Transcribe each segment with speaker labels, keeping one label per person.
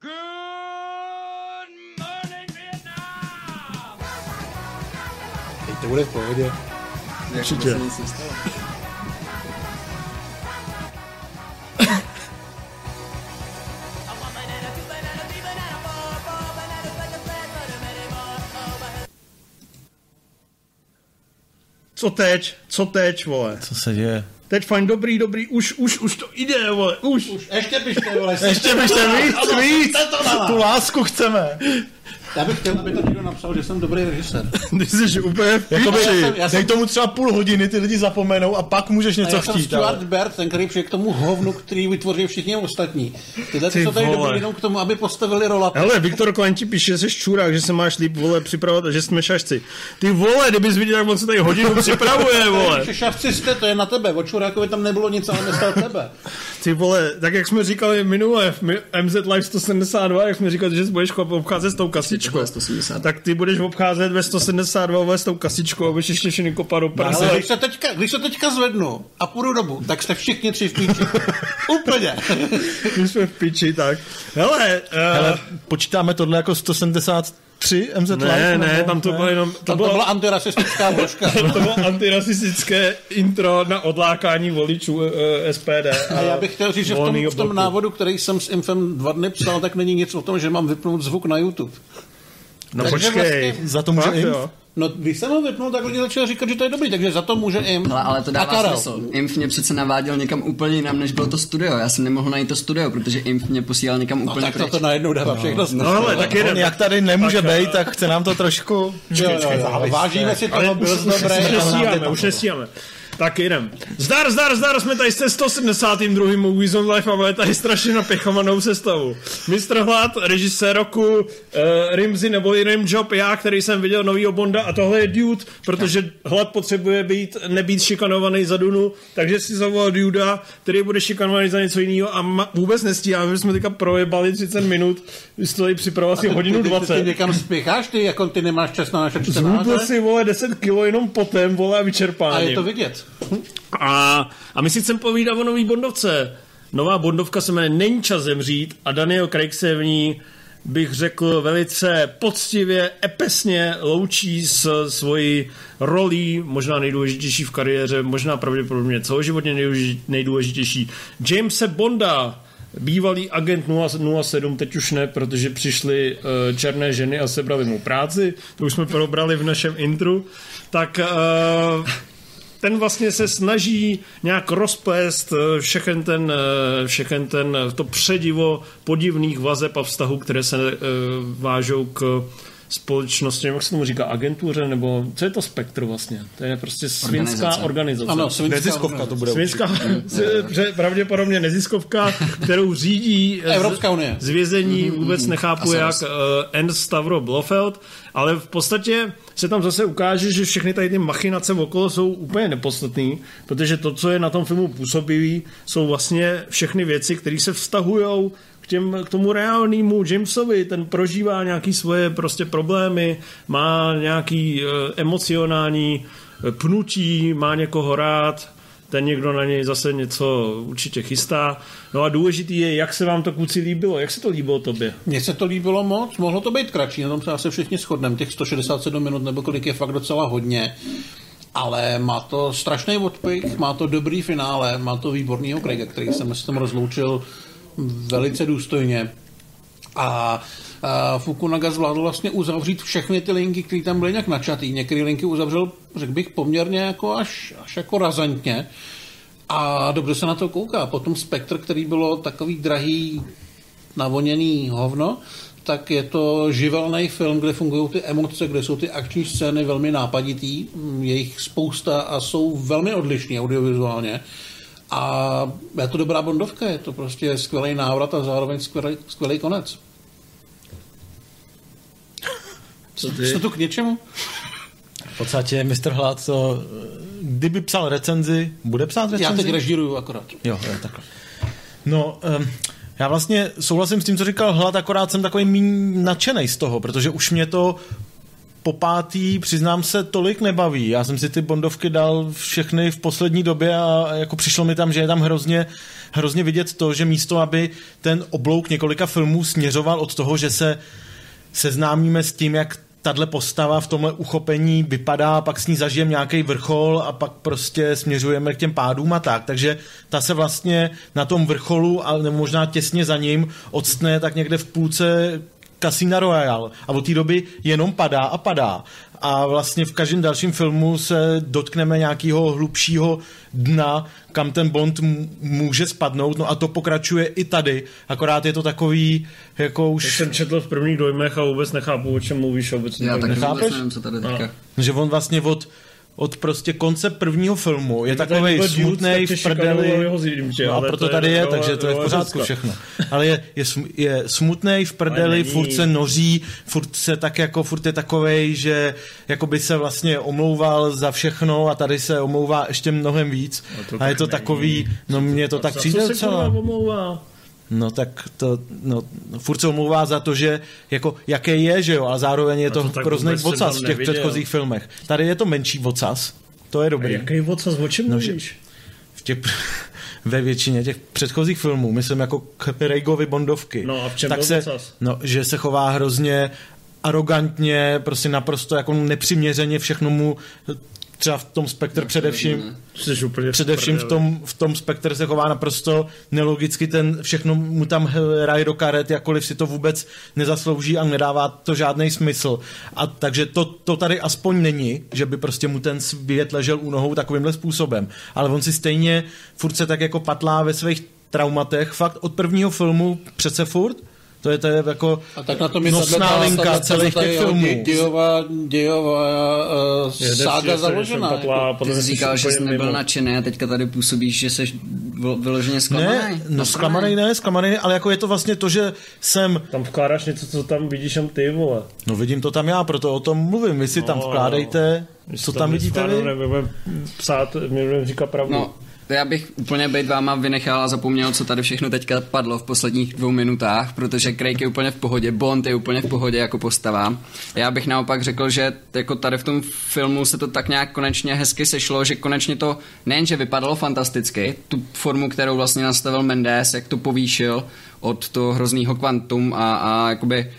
Speaker 1: Teď to bude v pohodě.
Speaker 2: Určitě. Co teď? Co teď, vole?
Speaker 3: Co se děje?
Speaker 2: Teď fajn, dobrý, dobrý, už, už, už to jde, vole, už. už.
Speaker 1: Ještě pište, vole.
Speaker 3: Ještě byste víc, víc. Tu lásku chceme.
Speaker 1: Já bych chtěl, aby to někdo napsal, že jsem dobrý režisér.
Speaker 2: Ty jsi úplně v
Speaker 3: Jakoby,
Speaker 1: já jsem- já
Speaker 3: dej tomu třeba půl hodiny, ty lidi zapomenou a pak můžeš
Speaker 1: A
Speaker 3: něco
Speaker 1: já jsem
Speaker 3: chtít.
Speaker 1: Stuart
Speaker 3: Ale...
Speaker 1: Baird, ten, který přijde k tomu hovnu, který vytvoří všichni ostatní. Tyhle
Speaker 2: Ty
Speaker 1: jsou tady dobrý jenom k tomu, aby postavili rola.
Speaker 2: Hele, Viktor Klein ti píše, že jsi čurák, že se máš líp, vole, připravovat a že jsme šašci. Ty vole, kdybys viděl, jak on se tady hodinu připravuje, vole.
Speaker 1: Šašci jste, to je na tebe. O Čurákovi tam nebylo nic, ale myslel tebe.
Speaker 2: Ty vole, tak jak jsme říkali minule v MZ Live 172, jak jsme říkali, že budeš obcházet s tou kasičkou.
Speaker 4: 170.
Speaker 2: Tak ty budeš obcházet ve 172 vole, s tou kasičkou, abys ještě všechny kopat do
Speaker 1: Ale
Speaker 2: prse.
Speaker 1: když se, teďka, když se teďka zvednu a půjdu dobu, tak jste všichni tři v píči. Úplně.
Speaker 2: My jsme v piči, tak. Hele,
Speaker 3: Ale
Speaker 2: uh,
Speaker 3: počítáme tohle jako 173 MZ Live?
Speaker 2: ne, ne,
Speaker 3: nebo
Speaker 2: tam to bylo jenom, to
Speaker 1: Tam to
Speaker 2: bylo,
Speaker 1: byla antirasistická vložka.
Speaker 2: to bylo antirasistické intro na odlákání voličů uh, SPD.
Speaker 1: A já bych chtěl říct, že v tom, v tom návodu, který jsem s Infem dva dny psal, tak není nic o tom, že mám vypnout zvuk na YouTube.
Speaker 2: No
Speaker 1: Takže
Speaker 2: počkej.
Speaker 1: vlastně-
Speaker 3: Za to může
Speaker 2: Fakt,
Speaker 3: Inf?
Speaker 2: jo.
Speaker 1: No, když jsem ho vypnul, tak lidi začali říkat, že to je dobrý, takže za to může Imp
Speaker 4: Hele, ale to
Speaker 1: a
Speaker 4: dává
Speaker 1: Karel.
Speaker 4: smysl. Inf mě přece naváděl někam úplně jinam, než bylo to studio. Já jsem nemohl najít to studio, protože Inf mě posílal někam
Speaker 1: No,
Speaker 4: úplně
Speaker 1: tak to,
Speaker 4: pryč.
Speaker 1: to najednou dává všechno smysl.
Speaker 2: No hele, tak jeden.
Speaker 3: jak tady nemůže být, tak chce nám to trošku...
Speaker 1: Jo, jo, jo, vážíme si toho, byl dobrý.
Speaker 2: Už nestíháme,
Speaker 1: ale-
Speaker 2: už nestíháme. Tak jdem. Zdar, zdar, zdar, jsme tady se 172. Movies on Life a máme tady strašně napěchovanou sestavu. Mr. Hlad, režisér roku, uh, Rimzy nebo Rim Job, já, který jsem viděl novýho Bonda a tohle je Dude, protože Hlad potřebuje být, nebýt šikanovaný za Dunu, takže si zavolal Duda, který bude šikanovaný za něco jiného a ma, vůbec nestíháme, že jsme teďka projebali 30 minut, vy jste tady připravil asi hodinu
Speaker 1: Ty, ty, ty
Speaker 2: 20.
Speaker 1: někam spěcháš, ty, jako ty nemáš čas na naše čtenáře?
Speaker 2: Zhubl si, vole, 10 kilo jenom potem, vole, a vyčerpání.
Speaker 1: A je to vidět.
Speaker 2: A, a my si chceme povídat o nový Bondovce. Nová Bondovka se jmenuje Není čas zemřít a Daniel Craig se v ní bych řekl velice poctivě, epesně loučí s svojí rolí, možná nejdůležitější v kariéře, možná pravděpodobně celoživotně nejdůleži- nejdůležitější, Jamese Bonda, bývalý agent 007, teď už ne, protože přišly uh, černé ženy a sebrali mu práci, to už jsme probrali v našem intru, tak uh, ten vlastně se snaží nějak rozplést eh, všechen ten, eh, všechen ten, eh, to předivo podivných vazeb a vztahů, které se vážou k společnosti, jak se tomu říká, agentuře, nebo co je to spektr vlastně? To je prostě svinská organizace.
Speaker 4: Organizace.
Speaker 1: Ano, svinská
Speaker 3: Neziskovka to bude.
Speaker 2: Svinská, že pravděpodobně neziskovka, kterou řídí eh,
Speaker 1: Evropská unie.
Speaker 2: z vězení, vůbec nechápu jak uh, N. Stavro Blofeld, ale v podstatě se tam zase ukáže, že všechny tady ty machinace okolo jsou úplně nepodstatné, protože to, co je na tom filmu působivý, jsou vlastně všechny věci, které se vztahují těm, k tomu reálnému Jamesovi, ten prožívá nějaký svoje prostě problémy, má nějaký uh, emocionální eh, pnutí, má někoho rád, ten někdo na něj zase něco určitě chystá. No a důležitý je, jak se vám to kluci líbilo, jak se to líbilo tobě?
Speaker 1: Mně se to líbilo moc, mohlo to být kratší, na tom se asi všichni shodneme, těch 167 minut nebo kolik je fakt docela hodně. Ale má to strašný odpik, má to dobrý finále, má to výbornýho Craiga, který jsem s tím rozloučil velice důstojně. A, Fukunaga zvládl vlastně uzavřít všechny ty linky, které tam byly nějak načatý. Některé linky uzavřel, řekl bych, poměrně jako až, až jako razantně. A dobře se na to kouká. Potom Spectre, který bylo takový drahý, navoněný hovno, tak je to živelný film, kde fungují ty emoce, kde jsou ty akční scény velmi nápaditý, je jich spousta a jsou velmi odlišní audiovizuálně. A je to dobrá bondovka, je to prostě skvělý návrat a zároveň skvělý, skvělý konec.
Speaker 2: Co ty?
Speaker 1: Jste to k něčemu?
Speaker 3: V podstatě Mr. Hlad to, kdyby psal recenzi, bude psát recenzi?
Speaker 1: Já teď režíruju akorát.
Speaker 3: Jo, jo, takhle. No, um, já vlastně souhlasím s tím, co říkal Hlad, akorát jsem takový nadšený z toho, protože už mě to po pátý, přiznám se, tolik nebaví. Já jsem si ty Bondovky dal všechny v poslední době a jako přišlo mi tam, že je tam hrozně, hrozně vidět to, že místo, aby ten oblouk několika filmů směřoval od toho, že se seznámíme s tím, jak tahle postava v tomhle uchopení vypadá, pak s ní zažijeme nějaký vrchol a pak prostě směřujeme k těm pádům a tak. Takže ta se vlastně na tom vrcholu, ale možná těsně za ním, odstne tak někde v půlce Casino Royale a od té doby jenom padá a padá. A vlastně v každém dalším filmu se dotkneme nějakého hlubšího dna, kam ten Bond může spadnout, no a to pokračuje i tady, akorát je to takový, jako už...
Speaker 2: Já jsem četl v prvních dojmech a vůbec nechápu, o čem mluvíš obecně.
Speaker 4: Já tak
Speaker 3: Nechápeš?
Speaker 4: vůbec nevím, co tady teďka.
Speaker 2: No.
Speaker 3: Že on vlastně od od prostě konce prvního filmu je takový smutný v prdeli. No a
Speaker 2: Ale
Speaker 3: proto
Speaker 2: to
Speaker 3: tady je, takže to je v pořádku všechno. Ale je, je, sm- je smutný v prdeli, furt se noří, furt se tak jako, furt je takovej, že jako by se vlastně omlouval za všechno a tady se omlouvá ještě mnohem víc.
Speaker 2: No
Speaker 3: A je to
Speaker 2: není.
Speaker 3: takový, no mně to tak přijde
Speaker 2: co
Speaker 3: No tak to, no, furt se omlouvá za to, že jako, jaký je, že jo, a zároveň je
Speaker 2: No to
Speaker 3: to hrozný vocas v těch
Speaker 2: neviděl.
Speaker 3: předchozích filmech. Tady je to menší vocas, to je
Speaker 2: A
Speaker 3: dobrý.
Speaker 2: jaký vocas, o čem
Speaker 3: No,
Speaker 2: mluvíš?
Speaker 3: v těch, ve většině těch předchozích filmů, myslím jako k Rejgovi Bondovky.
Speaker 2: No a v čem
Speaker 3: tak se,
Speaker 2: ocas?
Speaker 3: no, že se chová hrozně arrogantně, prostě naprosto jako nepřiměřeně všechno mu třeba v tom spektr především, především v tom, v tom spektr se chová naprosto nelogicky, ten všechno mu tam hraje do karet, jakkoliv si to vůbec nezaslouží a nedává to žádný smysl. A takže to, to tady aspoň není, že by prostě mu ten svět ležel u nohou takovýmhle způsobem. Ale on si stejně furt se tak jako patlá ve svých traumatech, fakt od prvního filmu přece furt, to je, to je jako
Speaker 1: A tak na tom je
Speaker 3: nosná linka celých těch filmů.
Speaker 1: dě- Dějová, dějová uh, sága založená.
Speaker 2: že patlá,
Speaker 1: Jako,
Speaker 4: Ty
Speaker 2: mě
Speaker 4: jsi říkal, že jsi nebyl nadšený a teďka tady působíš, že jsi vyl- vyloženě zklamaný.
Speaker 3: ne, no zklamaný ne, zklamaný, ale jako je to vlastně to, že jsem
Speaker 2: Tam vkládáš něco, co tam vidíš jen ty, vole.
Speaker 3: No vidím to tam já, proto o tom mluvím. Vy si tam
Speaker 2: No,
Speaker 3: vkládejte,
Speaker 2: Když
Speaker 3: co
Speaker 2: to
Speaker 3: tam vidíte vy?
Speaker 2: Nebudeme psát, budeme říkat pravdu.
Speaker 4: No, já bych úplně být váma vynechal a zapomněl, co tady všechno teďka padlo v posledních dvou minutách, protože Craig je úplně v pohodě, Bond je úplně v pohodě jako postava. Já bych naopak řekl, že jako tady v tom filmu se to tak nějak konečně hezky sešlo, že konečně to nejenže vypadalo fantasticky, tu formu, kterou vlastně nastavil Mendes, jak to povýšil od toho hrozného kvantum a, a jakoby,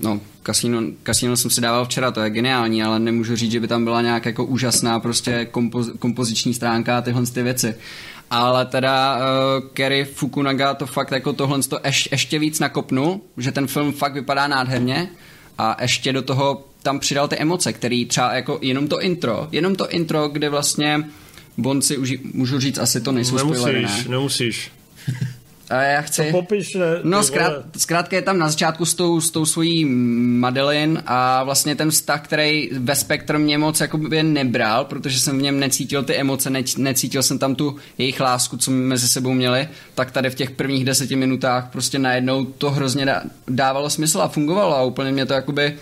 Speaker 4: no, Casino, Casino jsem si dával včera, to je geniální, ale nemůžu říct, že by tam byla nějak jako úžasná prostě kompoz, kompoziční stránka a tyhle ty věci. Ale teda uh, Kerry Fukunaga to fakt jako tohle to ješ, ještě víc nakopnul, že ten film fakt vypadá nádherně a ještě do toho tam přidal ty emoce, který třeba jako jenom to intro, jenom to intro, kde vlastně Bond si uži, můžu říct, asi to nejsou spoilery,
Speaker 2: nemusíš,
Speaker 4: ne?
Speaker 2: nemusíš.
Speaker 4: A já chci...
Speaker 2: To popiš, ne,
Speaker 4: No, zkrát, zkrátka je tam na začátku s tou, s tou svojí Madeline a vlastně ten vztah, který ve Spektrum mě moc jakoby nebral, protože jsem v něm necítil ty emoce, ne, necítil jsem tam tu jejich lásku, co mezi sebou měli, tak tady v těch prvních deseti minutách prostě najednou to hrozně dá, dávalo smysl a fungovalo a úplně mě to jakoby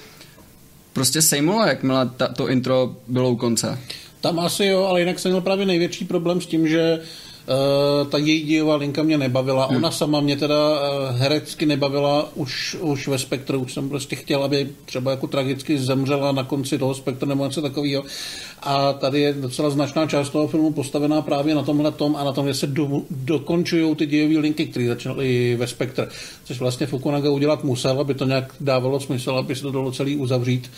Speaker 4: prostě sejmulo, jakmile ta, to intro bylo u konce.
Speaker 1: Tam asi jo, ale jinak jsem měl právě největší problém s tím, že Uh, ta její dějová linka mě nebavila.
Speaker 3: Hmm.
Speaker 1: Ona sama mě teda uh, herecky nebavila už, už ve spektru. Už jsem prostě chtěl, aby třeba jako tragicky zemřela na konci toho spektra nebo něco takového. A tady je docela značná část toho filmu postavená právě na tomhle tom a na tom, že se do, dokončují ty dějové linky, které začaly ve spektr. Což vlastně Fukunaga udělat musel, aby to nějak dávalo smysl, aby se to dalo celý uzavřít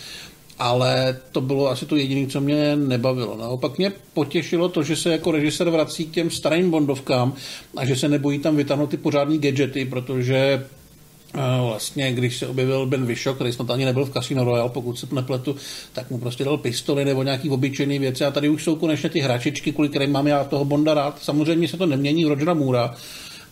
Speaker 1: ale to bylo asi to jediné, co mě nebavilo. Naopak mě potěšilo to, že se jako režisér vrací k těm starým Bondovkám a že se nebojí tam vytáhnout ty pořádný gadgety, protože eh, vlastně, když se objevil Ben Whishaw, který snad ani nebyl v Casino Royale, pokud se nepletu, tak mu prostě dal pistoli nebo nějaký obyčejný věci a tady už jsou konečně ty hračičky, kvůli kterým mám já toho Bonda rád. Samozřejmě se to nemění Rogera Moora,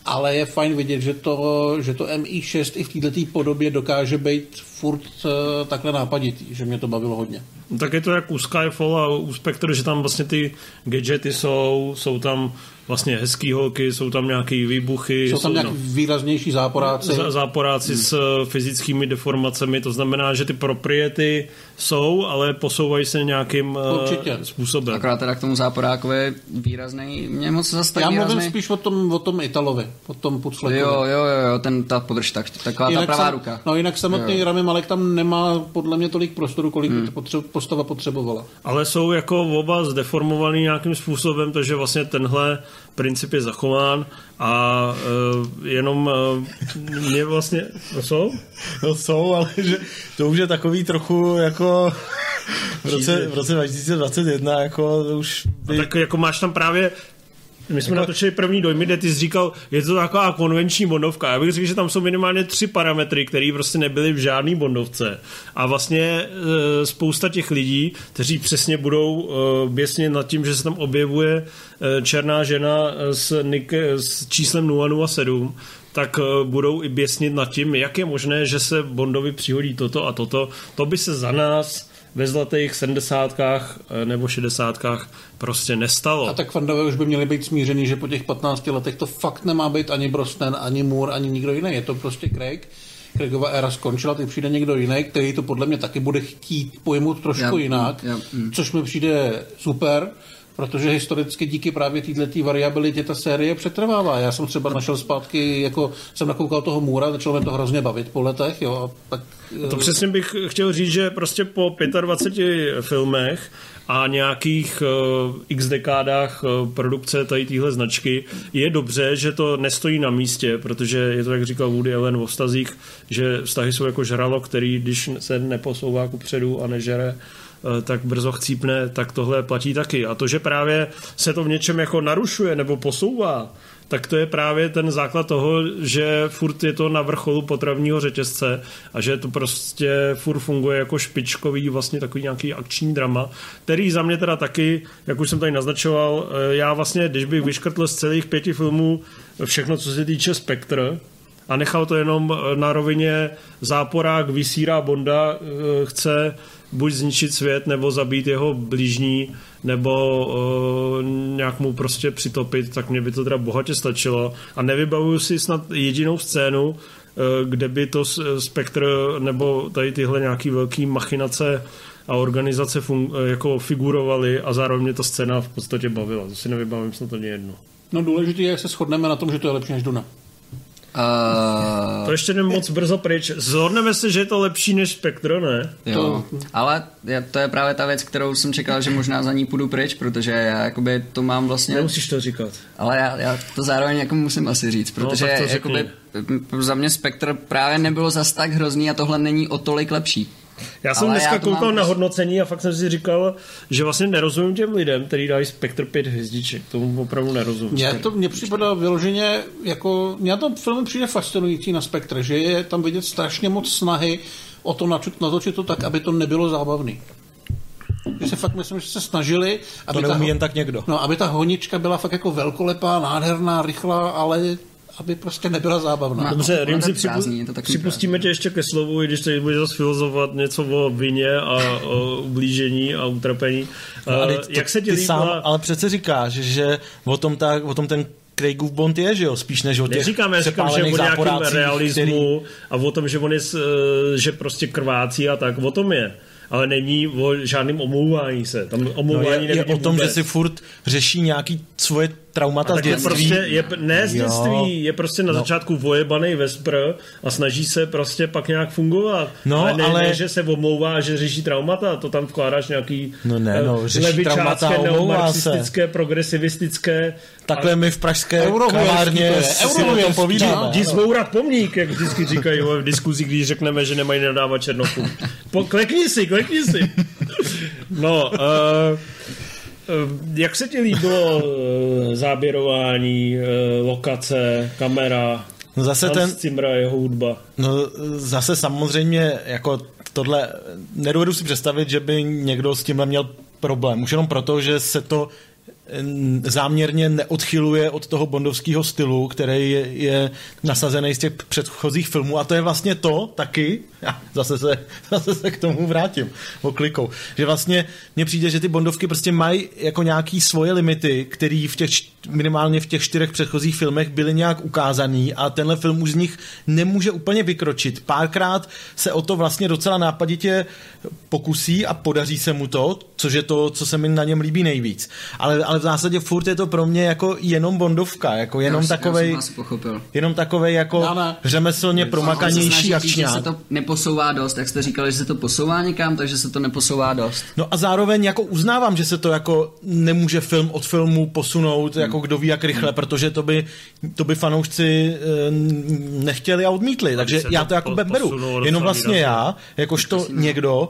Speaker 1: ale je fajn vidět, že to, že to MI6 i v této podobě dokáže být furt uh, takhle nápaditý, že mě to bavilo hodně.
Speaker 2: No, tak je to jak u Skyfall a u Spectre, že tam vlastně ty gadgety jsou, jsou tam vlastně hezký holky, jsou tam nějaké výbuchy.
Speaker 1: Jsou tam nějak
Speaker 2: no,
Speaker 1: výraznější záporáci.
Speaker 2: záporáci s eh, fyzickými deformacemi, to znamená, že ty propriety jsou, ale posouvají se nějakým eh,
Speaker 1: Určitě.
Speaker 2: způsobem.
Speaker 4: Akorát teda k tomu záporákovi výrazný, mě moc zase tak
Speaker 1: Já mluvím
Speaker 4: výrazný.
Speaker 1: spíš o tom, o tom Italovi, o tom Puclekovi.
Speaker 4: Jo, jo, jo, jo, ten, ta podrž, tak, taková ta pravá
Speaker 1: sam,
Speaker 4: ruka.
Speaker 1: No jinak samotný Rami Malek tam nemá podle mě tolik prostoru, kolik hmm. potře- postava potřebovala.
Speaker 2: Ale jsou jako oba zdeformovaný nějakým způsobem, takže vlastně tenhle princip je zachován a uh, jenom uh, mě vlastně... No jsou?
Speaker 3: No jsou, ale že to už je takový trochu jako v roce, v roce 2021 jako už by...
Speaker 2: Tak jako máš tam právě my jsme natočili první dojmy, kde ty jsi říkal, je to taková konvenční bondovka. Já bych řekl, že tam jsou minimálně tři parametry, které prostě nebyly v žádné bondovce. A vlastně e, spousta těch lidí, kteří přesně budou e, běsně nad tím, že se tam objevuje e, černá žena s, nick, s číslem 007, tak e, budou i běsnit nad tím, jak je možné, že se Bondovi přihodí toto a toto. To by se za nás ve zlatých sedmdesátkách eh, nebo šedesátkách prostě nestalo.
Speaker 1: A tak fandové už by měli být smířený, že po těch 15 letech to fakt nemá být ani Brosnan, ani Moore, ani nikdo jiný. Je to prostě Craig. Craigova éra skončila, teď přijde někdo jiný, který to podle mě taky bude chtít pojmout trošku
Speaker 4: Já-
Speaker 1: jinak,
Speaker 4: já- mm.
Speaker 1: což mi přijde super, protože historicky díky právě této variabilitě ta série přetrvává. Já jsem třeba našel zpátky, jako jsem nakoukal toho Můra, začalo mě to hrozně bavit po letech, jo, a tak
Speaker 2: To přesně bych chtěl říct, že prostě po 25 filmech a nějakých uh, x dekádách uh, produkce tady téhle značky je dobře, že to nestojí na místě, protože je to, jak říkal Woody Allen o vztazích, že vztahy jsou jako žralo, který když se neposouvá ku předu a nežere, eh, tak brzo chcípne, tak tohle platí taky. A to, že právě se to v něčem jako narušuje nebo posouvá, tak to je právě ten základ toho, že furt je to na vrcholu potravního řetězce a že to prostě furt funguje jako špičkový vlastně takový nějaký akční drama, který za mě teda taky, jak už jsem tady naznačoval, eh, já vlastně, když bych vyškrtl z celých pěti filmů všechno, co se týče Spectre, a nechal to jenom eh, na rovině záporák vysírá Bonda, eh, chce buď zničit svět, nebo zabít jeho blížní, nebo uh, nějak mu prostě přitopit, tak mě by to teda bohatě stačilo. A nevybavuju si snad jedinou scénu, uh, kde by to s- Spectre nebo tady tyhle nějaký velký machinace a organizace fun- jako figurovaly a zároveň mě ta scéna v podstatě bavila. To si nevybavím snad ani jedno.
Speaker 1: No důležité je, jak se shodneme na tom, že to je lepší než Duna.
Speaker 4: Uh,
Speaker 2: To ještě jdem moc brzo pryč. Zhodneme se, že je to lepší než Spectre, ne?
Speaker 4: jo, ale je, to je právě ta věc, kterou jsem čekal, že možná za ní půjdu pryč, protože já jakoby to mám vlastně...
Speaker 2: Nemusíš to říkat.
Speaker 4: Ale já, já to zároveň jako musím asi říct, protože
Speaker 2: tak to
Speaker 4: no, jakoby, za mě Spectre právě nebylo zas tak hrozný a tohle není o tolik lepší.
Speaker 2: Já jsem
Speaker 4: Ale
Speaker 2: dneska
Speaker 4: já to
Speaker 2: koukal
Speaker 4: mám
Speaker 2: na hodnocení a fakt jsem si říkal, že vlastně nerozumím těm lidem, kteří dají Spectre 5 hvězdiček. Tomu opravdu nerozumím.
Speaker 1: Mně to mně připadá vyloženě jako, mě na tom filmu přijde fascinující na Spectre, že je tam vidět strašně moc snahy o to natočit, natočit to tak, aby to nebylo zábavný. Že se fakt myslím, že se snažili, aby,
Speaker 3: To
Speaker 1: ta,
Speaker 3: jen tak někdo.
Speaker 1: no, aby ta honička byla fakt jako velkolepá, nádherná, rychlá, ale aby prostě nebyla zábavná.
Speaker 4: No.
Speaker 2: Dobře,
Speaker 4: je
Speaker 2: připu,
Speaker 4: prázdný, je to
Speaker 2: připustíme tě ještě ke slovu, i když teď budeš zase filozofovat něco o vině a o ublížení a utrpení.
Speaker 3: No,
Speaker 2: Uh,
Speaker 3: ale to,
Speaker 2: jak se ti
Speaker 3: ty sám,
Speaker 2: líbila...
Speaker 3: ale přece říkáš, že o tom, ta, o tom ten Craigův Bond je, že jo, spíš než o těch
Speaker 2: Neříkám, já říkám, že o nějakém realismu a o tom, že on je, eh, že prostě krvácí a tak, o tom je. Ale není o žádném omlouvání se. Tam
Speaker 3: No
Speaker 2: omlouvání
Speaker 3: je, je
Speaker 2: nevidím
Speaker 3: o tom,
Speaker 2: vůbec.
Speaker 3: že si furt řeší nějaký svoje traumata z dětství.
Speaker 2: prostě, je, ne z
Speaker 3: Jo.
Speaker 2: dětství, je prostě na
Speaker 3: No.
Speaker 2: začátku vojebaný Vespr a snaží se prostě pak nějak fungovat.
Speaker 3: No,
Speaker 2: ale ne,
Speaker 3: ale-
Speaker 2: ne, že se omlouvá a že řeší traumata, to tam vkládáš nějaký
Speaker 3: No ne, no,
Speaker 2: eh,
Speaker 3: řeší
Speaker 2: levičácké,
Speaker 3: a
Speaker 2: neomarxistické, progresivistické.
Speaker 3: Takhle my v pražské kavárně
Speaker 1: to je,
Speaker 3: si o tom
Speaker 1: eurohujerský,
Speaker 3: povídáme.
Speaker 1: no.
Speaker 2: Jdi zbourat pomník, jak vždycky říkají v diskuzi, když řekneme, že nemají nadávat černokům. Po, klekni si, klekni si. No, uh, jak se ti líbilo uh, záběrování, uh, lokace, kamera,
Speaker 3: No zase
Speaker 2: Hans
Speaker 3: ten,
Speaker 2: Zimmer a jeho hudba?
Speaker 3: No zase samozřejmě jako tohle, nedovedu si představit, že by někdo s tímhle měl problém. Už jenom proto, že se to záměrně neodchyluje od toho bondovského stylu, který je, je nasazený z těch předchozích filmů. A to je vlastně to taky, já zase se, zase se k tomu vrátím oklikou, že vlastně mně přijde, že ty bondovky prostě mají jako nějaký svoje limity, který v těch minimálně v těch čtyřech předchozích filmech byly nějak ukázaný a tenhle film už z nich nemůže úplně vykročit. Párkrát se o to vlastně docela nápaditě pokusí a podaří se mu to, což je to, co se mi na něm líbí nejvíc. Ale, ale v zásadě furt je to pro mě jako jenom bondovka, jako jenom
Speaker 4: já,
Speaker 3: takovej,
Speaker 4: já pochopil.
Speaker 3: jenom takovej jako
Speaker 1: Já ne.
Speaker 3: řemeslně
Speaker 4: se
Speaker 3: promakanější akčňák.
Speaker 4: se to neposouvá dost, jak jste říkali, že se to posouvá někam, takže se to neposouvá dost.
Speaker 3: No a zároveň jako uznávám, že se to jako nemůže film od filmu posunout,
Speaker 4: Hmm.
Speaker 3: Jako kdo ví jak rychle, protože to by, to by fanoušci eh, nechtěli a odmítli, takže já
Speaker 2: to
Speaker 3: jako
Speaker 2: po-
Speaker 3: beru. Jenom vlastně já, jakožto někdo,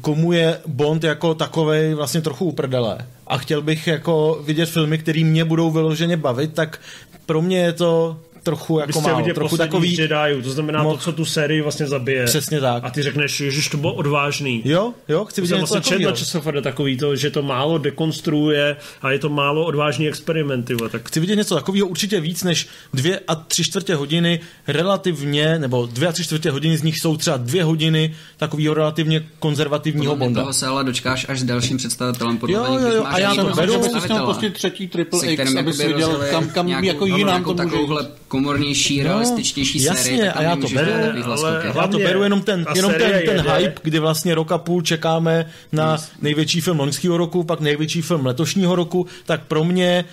Speaker 3: komu je Bond jako takovej vlastně trochu uprdele a chtěl bych jako vidět filmy, které mě budou vyloženě bavit, tak pro mě je to trochu jako málo,
Speaker 2: vidět
Speaker 3: trochu
Speaker 2: takový... Jediů, to znamená
Speaker 3: Mohl-
Speaker 2: to, co tu sérii vlastně zabije.
Speaker 3: Přesně tak.
Speaker 2: A ty řekneš, ježiš, to bylo odvážný.
Speaker 3: Jo, jo, chci vidět něco
Speaker 2: vlastně četl na. ČSFD takový to, že to málo dekonstruuje a je to málo odvážný experimenty. Tak
Speaker 3: chci vidět něco takového určitě víc než dvě a tři čtvrtě hodiny relativně, nebo dvě a tři čtvrtě hodiny z nich jsou třeba dvě hodiny takového relativně konzervativního Bonda.
Speaker 4: toho se ale dočkáš až s dalším představitelem. Podle
Speaker 3: Jo, jo, jo,
Speaker 4: máš
Speaker 3: a já to beru,
Speaker 1: že měl pustit třetí Triple X, abys viděl, kam, kam jako jinam to může
Speaker 4: komornější,
Speaker 3: No,
Speaker 4: realističtější
Speaker 3: jasně,
Speaker 4: sérii, tak
Speaker 3: a já
Speaker 4: tam
Speaker 3: to beru,
Speaker 2: ale.
Speaker 3: Já to beru jenom ten, jenom ten,
Speaker 2: série
Speaker 3: ten
Speaker 2: jede.
Speaker 3: hype, kdy vlastně rok a půl čekáme na největší film loňského roku, pak největší film letošního roku, tak pro mě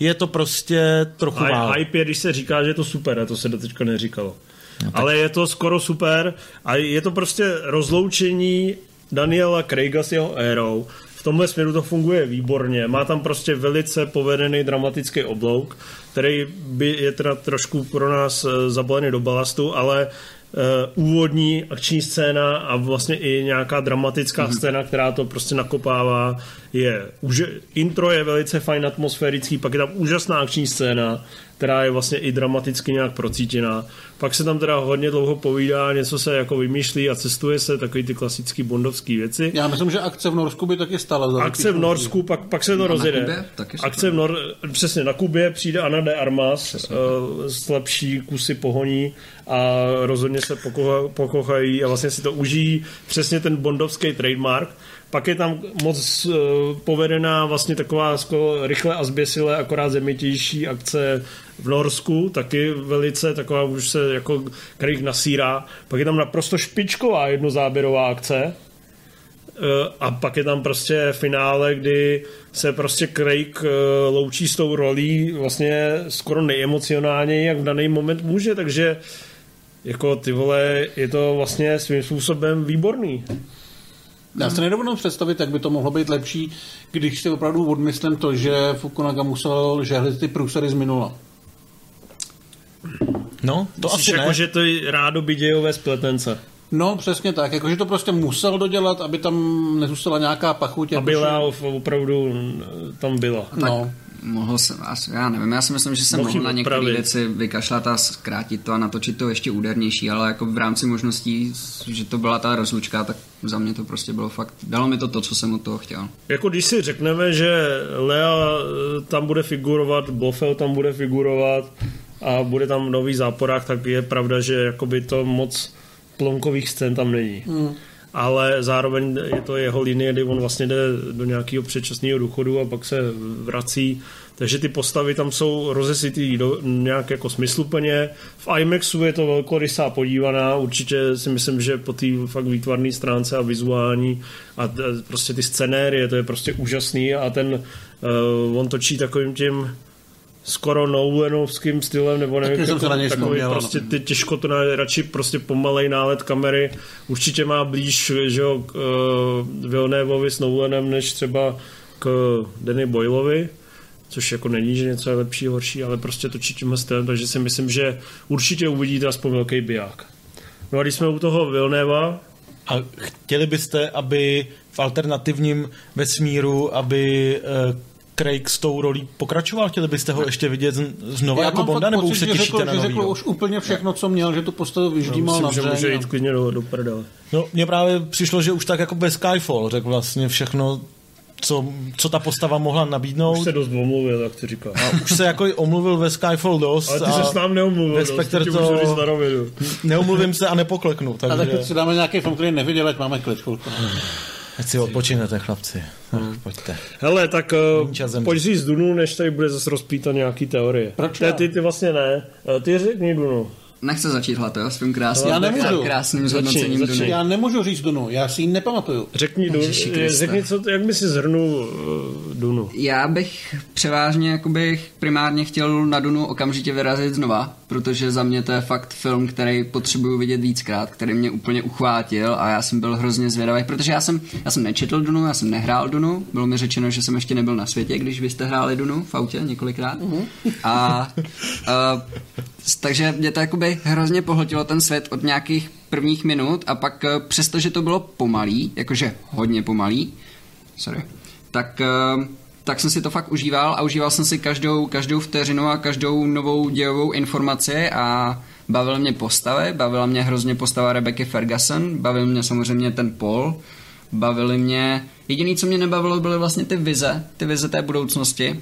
Speaker 3: je to prostě trochu málo.
Speaker 2: a hype je, když se říká, že je to super, a to se do teďka neříkalo. No, Ale je to skoro super a je to prostě rozloučení Daniela Craiga s jeho érou. V tomhle směru to funguje výborně. Má tam prostě velice povedený dramatický oblouk, který by je teda trošku pro nás eh, zabalený do balastu, ale uh, úvodní akční scéna a vlastně i nějaká dramatická mm-hmm. scéna, která to prostě nakopává, je už intro je velice fajn atmosférický, pak je tam úžasná akční scéna, která je vlastně i dramaticky nějak procítěná. Pak se tam teda hodně dlouho povídá, něco se jako vymýšlí a cestuje se, takový ty klasický bondovský věci.
Speaker 1: Já myslím, že akce v Norsku by taky stála za
Speaker 2: Akce v Norsku, pak, pak se to
Speaker 4: na
Speaker 2: rozjede.
Speaker 4: Kubě?
Speaker 2: Akce v Nor, přesně na Kubě přijde Ana de Armas uh, s lepší kusy pohoní a rozhodně se pokoha, pokochají a vlastně si to užijí přesně ten bondovský trademark. Pak je tam moc uh, povedená vlastně taková skoro rychle a zběsile, akorát zemitější akce v Norsku, taky velice taková už se jako Craig nasírá. Pak je tam naprosto špičková jednozáběrová akce, Eh, a pak je tam prostě finále, kdy se prostě Craig eh, loučí s tou rolí vlastně skoro nejemocionálně, jak v daný moment může, takže jako ty vole, je to vlastně svým způsobem výborný.
Speaker 1: Já si nedovedu představit, jak by to mohlo být lepší, když si opravdu odmyslím to, že Fukunaga musel žehlit ty průsery z minula.
Speaker 3: No, to
Speaker 2: Myslíš,
Speaker 3: asi
Speaker 2: jako,
Speaker 3: ne.
Speaker 2: že to je rádoby dějové spletence.
Speaker 1: No, přesně tak. Jakože to prostě musel dodělat, aby tam nezůstala nějaká pachuť.
Speaker 2: A
Speaker 1: jakože-
Speaker 2: byla opravdu tam byla.
Speaker 1: No.
Speaker 4: Mohl jsem, asi- já nevím, já si myslím, že jsem
Speaker 2: Mohl
Speaker 4: mohl na některé věci vykašlat a zkrátit to a natočit to ještě údernější, ale jako v rámci možností, že to byla ta rozlučka, tak za mě to prostě bylo fakt, dalo mi to to, co jsem od toho chtěl.
Speaker 2: Jako když si řekneme, že Lea eh, tam bude figurovat, Blofeld tam bude figurovat a bude tam nový záporák, tak je pravda, že jakoby to moc plonkových scén tam není. Hmm. Ale zároveň je to jeho linie, kdy on vlastně jde do nějakého předčasného důchodu a pak se vrací. Takže ty postavy tam jsou rozesitý do, nějak jako smysluplně. V IMAXu je to velkorysá podívaná, určitě si myslím, že po té fakt výtvarné stránce a vizuální a t- prostě ty scenérie, to je prostě úžasný a ten uh, on točí takovým tím skoro Nolanovským stylem, nebo nevím,
Speaker 1: Taky jsem něj
Speaker 2: takový
Speaker 1: vzpomněl,
Speaker 2: prostě
Speaker 1: no.
Speaker 2: ty těžko to na, radši prostě pomalej nálet kamery. Určitě má blíž, že jo, k uh, Vilnévovi s Nolanem, než třeba k Danny Boylovi což jako není, že něco je lepší, horší, ale prostě točí tímhle stylem, takže si myslím, že určitě uvidíte aspoň velký biják. No a když jsme u toho Vilnéva,
Speaker 3: A chtěli byste, aby v alternativním vesmíru, aby uh, Craig s tou rolí pokračoval? Chtěli byste ho ještě vidět z- znova
Speaker 1: Já
Speaker 3: jako Bonda, nebo už se těšíte
Speaker 1: řekl,
Speaker 3: na
Speaker 1: že řekl
Speaker 3: novýho?
Speaker 1: už úplně všechno, co měl, že tu postavu vyždímal na
Speaker 2: myslím, že může jít klidně do, do prdele.
Speaker 3: No, mně právě přišlo, že už tak jako bez Skyfall řekl vlastně všechno, co, co ta postava mohla nabídnout.
Speaker 2: Už se dost omluvil, jak ty říkáš.
Speaker 3: A už se jako i omluvil ve Skyfall dost.
Speaker 2: Ale ty
Speaker 3: a
Speaker 2: se s nám neomluvil, dost,
Speaker 3: to-
Speaker 2: na rovinu.
Speaker 3: Neomluvím se a nepokleknu.
Speaker 1: A tak
Speaker 3: Takže...
Speaker 1: si dáme nějaký film, který neviděl, ať máme klid chvilku.
Speaker 3: Ať si odpočinete, chlapci. Hmm. Pojďte.
Speaker 2: Hele, tak uh, pojď říct Dunu, než tady bude zase rozpítat nějaký teorie.
Speaker 1: Proč
Speaker 2: Ty,
Speaker 1: já?
Speaker 2: ty, ty vlastně ne. Uh, Ty řekni Dunu.
Speaker 4: Nechce začít hlad, jo, svým krásným,
Speaker 1: Já nemůžu.
Speaker 4: krásným zhodnocením
Speaker 2: začni.
Speaker 1: Já nemůžu říct Dunu, já si ji nepamatuju.
Speaker 2: Řekni Dunu.
Speaker 4: Kriste.
Speaker 2: Řekni, co, jak by si zhrnul uh, Dunu.
Speaker 4: Já bych převážně jakoby primárně chtěl na Dunu okamžitě vyrazit znova, protože za mě to je fakt film, který potřebuju vidět víckrát, který mě úplně uchvátil a já jsem byl hrozně zvědavý, protože já jsem, já jsem nečetl Dunu, já jsem nehrál Dunu, bylo mi řečeno, že jsem ještě nebyl na světě, když vy jste hráli Dunu v autě několikrát. A, a takže mě to jakoby hrozně pohltilo ten svět od nějakých prvních minut a pak eh, přestože to bylo pomalý, jakože hodně pomalý, sorry, tak, eh, tak jsem si to fakt užíval a užíval jsem si každou, každou vteřinu a každou novou dějovou informaci a bavil mě postavy, bavila mě hrozně postava Rebecca Ferguson, bavil mě samozřejmě ten Paul, bavili mě, jediný, co mě nebavilo, byly vlastně ty vize, ty vize té budoucnosti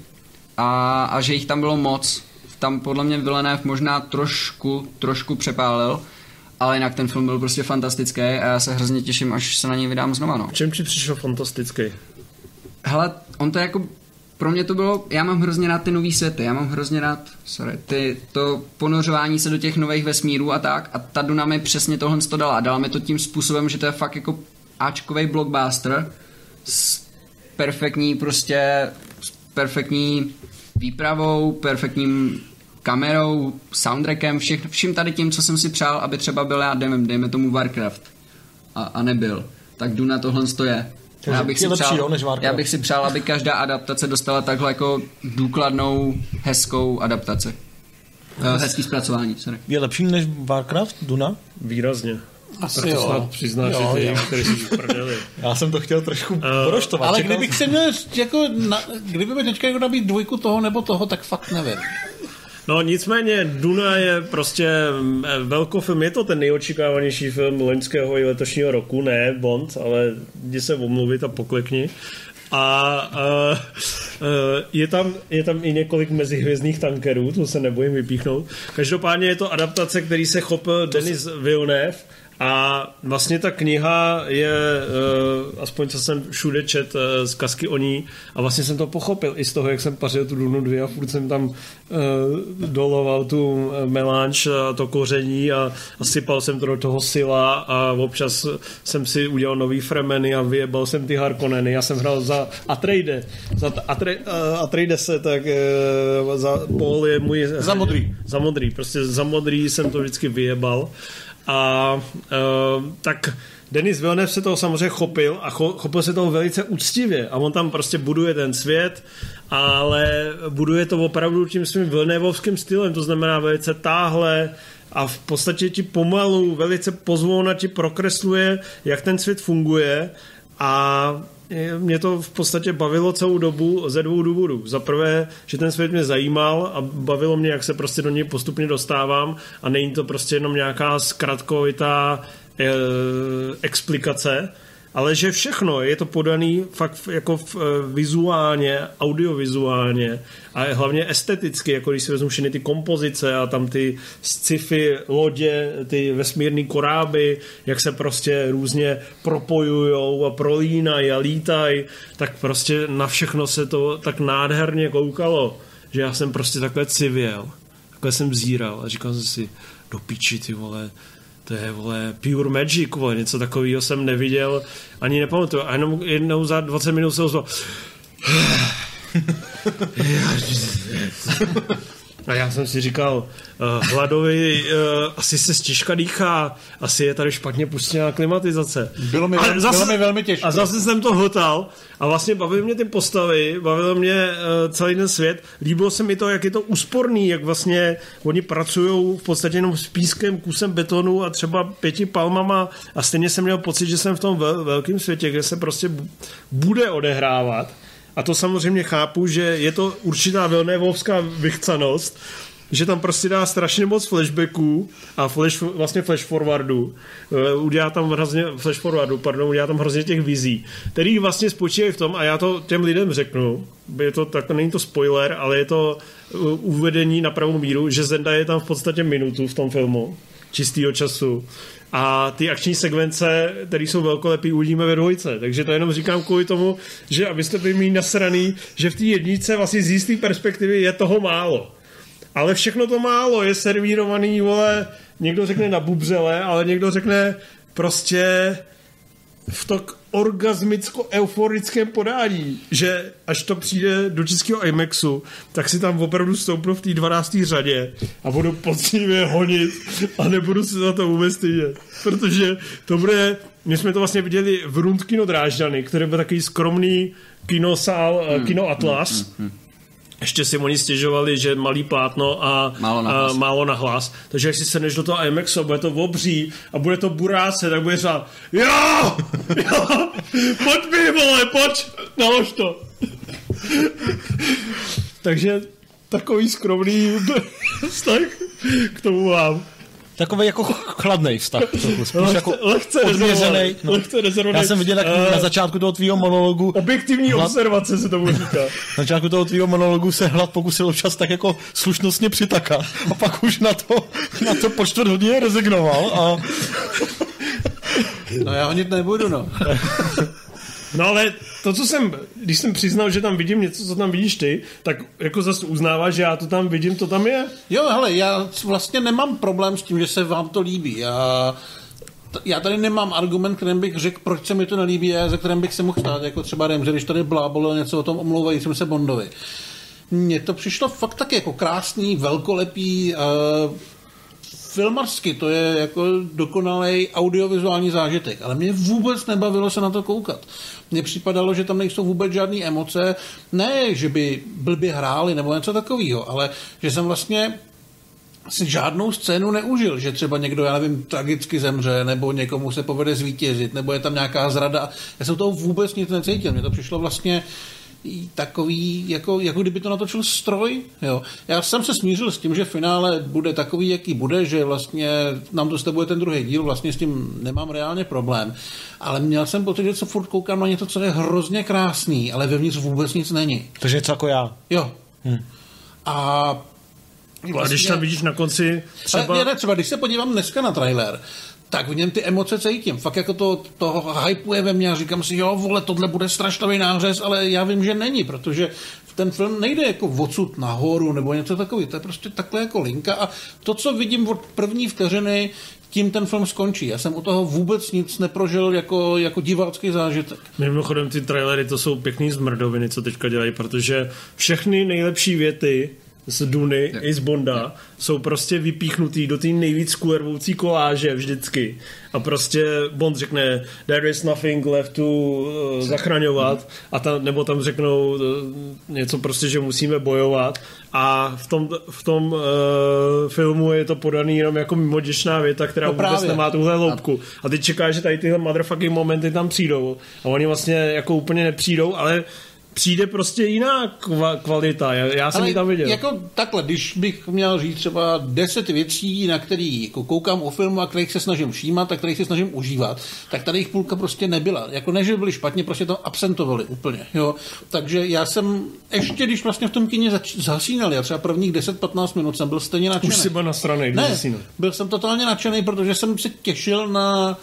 Speaker 4: a, a že jich tam bylo moc. Tam podle mě Villeneuve možná trošku, trošku přepálil, ale jinak ten film byl prostě fantastický a já se hrozně těším, až se na něj vydám znova. No.
Speaker 2: V čem ti přišel fantastický?
Speaker 4: Hele, on to jako, pro mě to bylo, já mám hrozně rád ty nový světy, já mám hrozně rád, sorry, ty, to ponořování se do těch nových vesmírů a tak a ta Duna mi přesně tohle to dala. Dala mi to tím způsobem, že to je fakt jako Ačkovej blockbuster s perfektní prostě, s perfektní výpravou, perfektním kamerou, soundtrackem, všech, vším tady tím, co jsem si přál, aby třeba byl, já dejme, dejme tomu Warcraft a, a nebyl. Tak Duna tohle to je. Já bych, si
Speaker 3: lepší,
Speaker 4: přál,
Speaker 3: jo, než Warcraft.
Speaker 4: já bych si přál, aby každá adaptace dostala takhle jako důkladnou, hezkou adaptaci. Eh, Hezký zpracování, sorry.
Speaker 3: Je lepší než Warcraft, Duna?
Speaker 2: Výrazně.
Speaker 1: Asi
Speaker 2: Tak to
Speaker 1: jo.
Speaker 2: snad přiznáš
Speaker 1: Jo,
Speaker 2: i ty, který jsi prdeli.
Speaker 3: Já jsem to chtěl trošku poroštovat.
Speaker 1: Ale
Speaker 3: Čekal
Speaker 1: kdybych se měl, jako, na, kdyby mi teďka někdo nabít dvojku toho nebo toho, tak fakt nevím.
Speaker 2: No nicméně Duna je prostě mm, velkofilm, je to ten nejočekávanější film loňského i letošního roku, ne Bond, ale jdi se omluvit a poklekni. A uh, uh, je, tam, je tam i několik mezihvězdných tankerů, to se nebojím vypíchnout. Každopádně je to adaptace, který se chopil Denis Villeneuve a vlastně ta kniha je, uh, aspoň co jsem všude čet, uh, zkazky o ní a vlastně jsem to pochopil i z toho, jak jsem pařil tu Dunu 2 a furt jsem tam uh, doloval tu eh, melanž a to koření a, a sypal jsem to do toho sila a občas jsem si udělal nový fremeny a vyjebal jsem ty Harkonneny. Já jsem hrál za Atreide, za Atre, Atreide se, tak za Paul je můj...
Speaker 1: Za modrý.
Speaker 2: Za modrý, prostě za modrý jsem to vždycky vyjebal. A uh, tak Denis Villeneuve se toho samozřejmě chopil a cho, chopil se toho velice úctivě. A on tam prostě buduje ten svět, ale buduje to opravdu tím svým Villeneuveovským stylem, to znamená velice táhle a v podstatě ti pomalu, velice pozvolna ti prokresluje, jak ten svět funguje. A e, mě to v podstatě bavilo celou dobu ze dvou důvodů. Za prvé, že ten svět mě zajímal a bavilo mě, jak se prostě do něj postupně dostávám a není to prostě jenom nějaká zkratkovitá e, explikace, ale že všechno je to podaný fakt jako v, e, vizuálně, audiovizuálně a hlavně esteticky, jako když si vezmu všechny ty kompozice a tam ty sci-fi lodě, ty vesmírné koráby, jak se prostě různě propojujou a prolínají a lítají, tak prostě na všechno se to tak nádherně koukalo, že já jsem prostě takhle civěl, takhle jsem zíral a říkal jsem si, do piči ty vole, to je, vole, pure magic, vole, něco takového jsem neviděl, ani nepamatuju. A jenom jednou za 20 minut se ozval. A já jsem si říkal, uh, hladovi uh, asi se stěžka dýchá, asi je tady špatně puštěná klimatizace.
Speaker 1: Bylo mi,
Speaker 2: Ale
Speaker 1: bylo mi velmi těžké.
Speaker 2: A zase jsem to hotal a vlastně bavily mě ty postavy, bavilo mě uh, celý ten svět. Líbilo se mi to, jak je to úsporný, jak vlastně oni pracují v podstatě jenom s pískem, kusem betonu a třeba pěti palmama a stejně jsem měl pocit, že jsem v tom vel, velkém světě, kde se prostě bu- bude odehrávat. A to samozřejmě chápu, že je to určitá Vilnévovská vychcanost, že tam prostě dá strašně moc flashbacků a flash, vlastně flash forwardů. Eh, Udělá tam hrozně, flash forwardů, pardon, udělá tam hrozně těch vizí, který vlastně spočívají v tom, a já to těm lidem řeknu, je to tak, není to spoiler, ale je to uh, uvedení na pravou míru, že Zenda je tam v podstatě minutu v tom filmu čistého času. A ty akční sekvence, které jsou velkolepý, uvidíme ve dvojce. Takže to jenom říkám kvůli tomu, že abyste byli mít nasraný, že v té jednice vlastně z jisté perspektivy je toho málo. Ale všechno to málo je servírovaný, vole, někdo řekne na bubřele, ale někdo řekne prostě v tak orgasmicko-euforickém podání, že až to přijde do českého IMAXu, tak si tam opravdu stoupnu v té 12. řadě a budu poctivě honit a nebudu se za to vůbec stydět. Protože to bude, my jsme to vlastně viděli v Rund Kino Drážďany, který byl takový skromný kinosál, hmm. Kino Atlas, hmm, hmm, hmm ještě si oni stěžovali, že malý plátno a
Speaker 4: málo na hlas.
Speaker 2: A málo na hlas. Takže jak si sedneš do toho IMAXu, bude to obří a bude to buráce, tak bude řád jo, jo, pojď mi, vole, pojď, nalož to. Takže takový skromný vztah k tomu mám.
Speaker 3: Takový jako chladný vztah. Spíš
Speaker 2: lehce,
Speaker 3: jako
Speaker 2: lehce
Speaker 3: odměřený. No.
Speaker 2: Lehce rezervovaný.
Speaker 3: Já jsem viděl jak
Speaker 2: Eh,
Speaker 3: na začátku toho tvýho monologu
Speaker 2: Objektivní
Speaker 3: Hlad-
Speaker 2: observace se tomu říká.
Speaker 3: na začátku toho tvýho monologu se hlad pokusil občas tak jako slušnostně přitakat a pak už na to, na to po čtvrt hodině rezignoval a
Speaker 1: No já honit nebudu, no.
Speaker 2: No ale to, co jsem, když jsem přiznal, že tam vidím něco, co tam vidíš ty, tak jako zase uznáváš, že já to tam vidím, to tam je.
Speaker 1: Jo, hele, já vlastně nemám problém s tím, že se vám to líbí. Já, já tady nemám argument, kterým bych řekl, proč se mi to nelíbí a za kterým bych se mohl stát, jako třeba Remže, když tady blábolil něco o tom omlouvajícím se Bondovi. Mně to přišlo fakt tak jako krásný, velkolepý, uh, filmařsky to je jako dokonalý audiovizuální zážitek, ale mě vůbec nebavilo se na to koukat. Mně připadalo, že tam nejsou vůbec žádné emoce, ne, že by blbě hráli nebo něco takového, ale že jsem vlastně si žádnou scénu neužil, že třeba někdo, já nevím, tragicky zemře, nebo někomu se povede zvítězit, nebo je tam nějaká zrada. Já jsem toho vůbec nic necítil. Mně to přišlo vlastně takový, jako, jako kdyby to natočil stroj. Jo. Já jsem se smířil s tím, že finále bude takový, jaký bude, že vlastně nám to bude ten druhý díl, vlastně s tím nemám reálně problém. Ale měl jsem pocit, že co furt koukám na něco, co je hrozně krásný, ale vevnitř vůbec nic není.
Speaker 3: takže něco jako já.
Speaker 1: Jo. Hmm. A
Speaker 2: Vlastně... A když tam vidíš na konci
Speaker 1: Třeba...
Speaker 2: třeba...
Speaker 1: Ne, ne, třeba když se podívám dneska na trailer, tak v něm ty emoce cítím. Fakt jako to, to hypuje ve mně a říkám si, jo, vole, tohle bude strašný nářez, ale já vím, že není, protože ten film nejde jako odsud nahoru nebo něco takového. To je prostě takhle jako linka a to, co vidím od první vteřiny, tím ten film skončí. Já jsem u toho vůbec nic neprožil jako, jako divácký zážitek.
Speaker 2: Mimochodem ty trailery to jsou pěkný zmrdoviny, co teďka dělají, protože všechny nejlepší věty z Duny i z Bonda jsou prostě vypíchnutý do té nejvíc skulervoucí koláže vždycky. A prostě Bond řekne there is nothing left to uh, zachraňovat a tam, nebo tam řeknou uh, něco prostě, že musíme bojovat a v tom, v tom uh, filmu je to podaný jenom jako mimoděčná věta, která
Speaker 1: No
Speaker 2: no vůbec
Speaker 1: právě.
Speaker 2: nemá tuhle loupku. A ty čekáš, že tady tyhle motherfucking momenty tam přijdou a oni vlastně jako úplně nepřijdou, ale přijde prostě jiná kva- kvalita. Já, já jsem
Speaker 1: Ale
Speaker 2: ji tam viděl.
Speaker 1: Jako takhle, když bych měl říct třeba deset věcí, na který jako koukám o filmu a kterých se snažím všímat a kterých se snažím užívat, tak tady jich půlka prostě nebyla. Jako ne, že byly špatně, prostě tam absentovali úplně. Jo? Takže já jsem, ještě když vlastně v tom kině zač- zasínal, já třeba prvních 10-15 minut jsem byl stejně nadšený.
Speaker 2: Už si byl nasranej, když
Speaker 1: Ne,
Speaker 2: zasínal.
Speaker 1: byl jsem totálně nadšený, protože jsem se těšil na,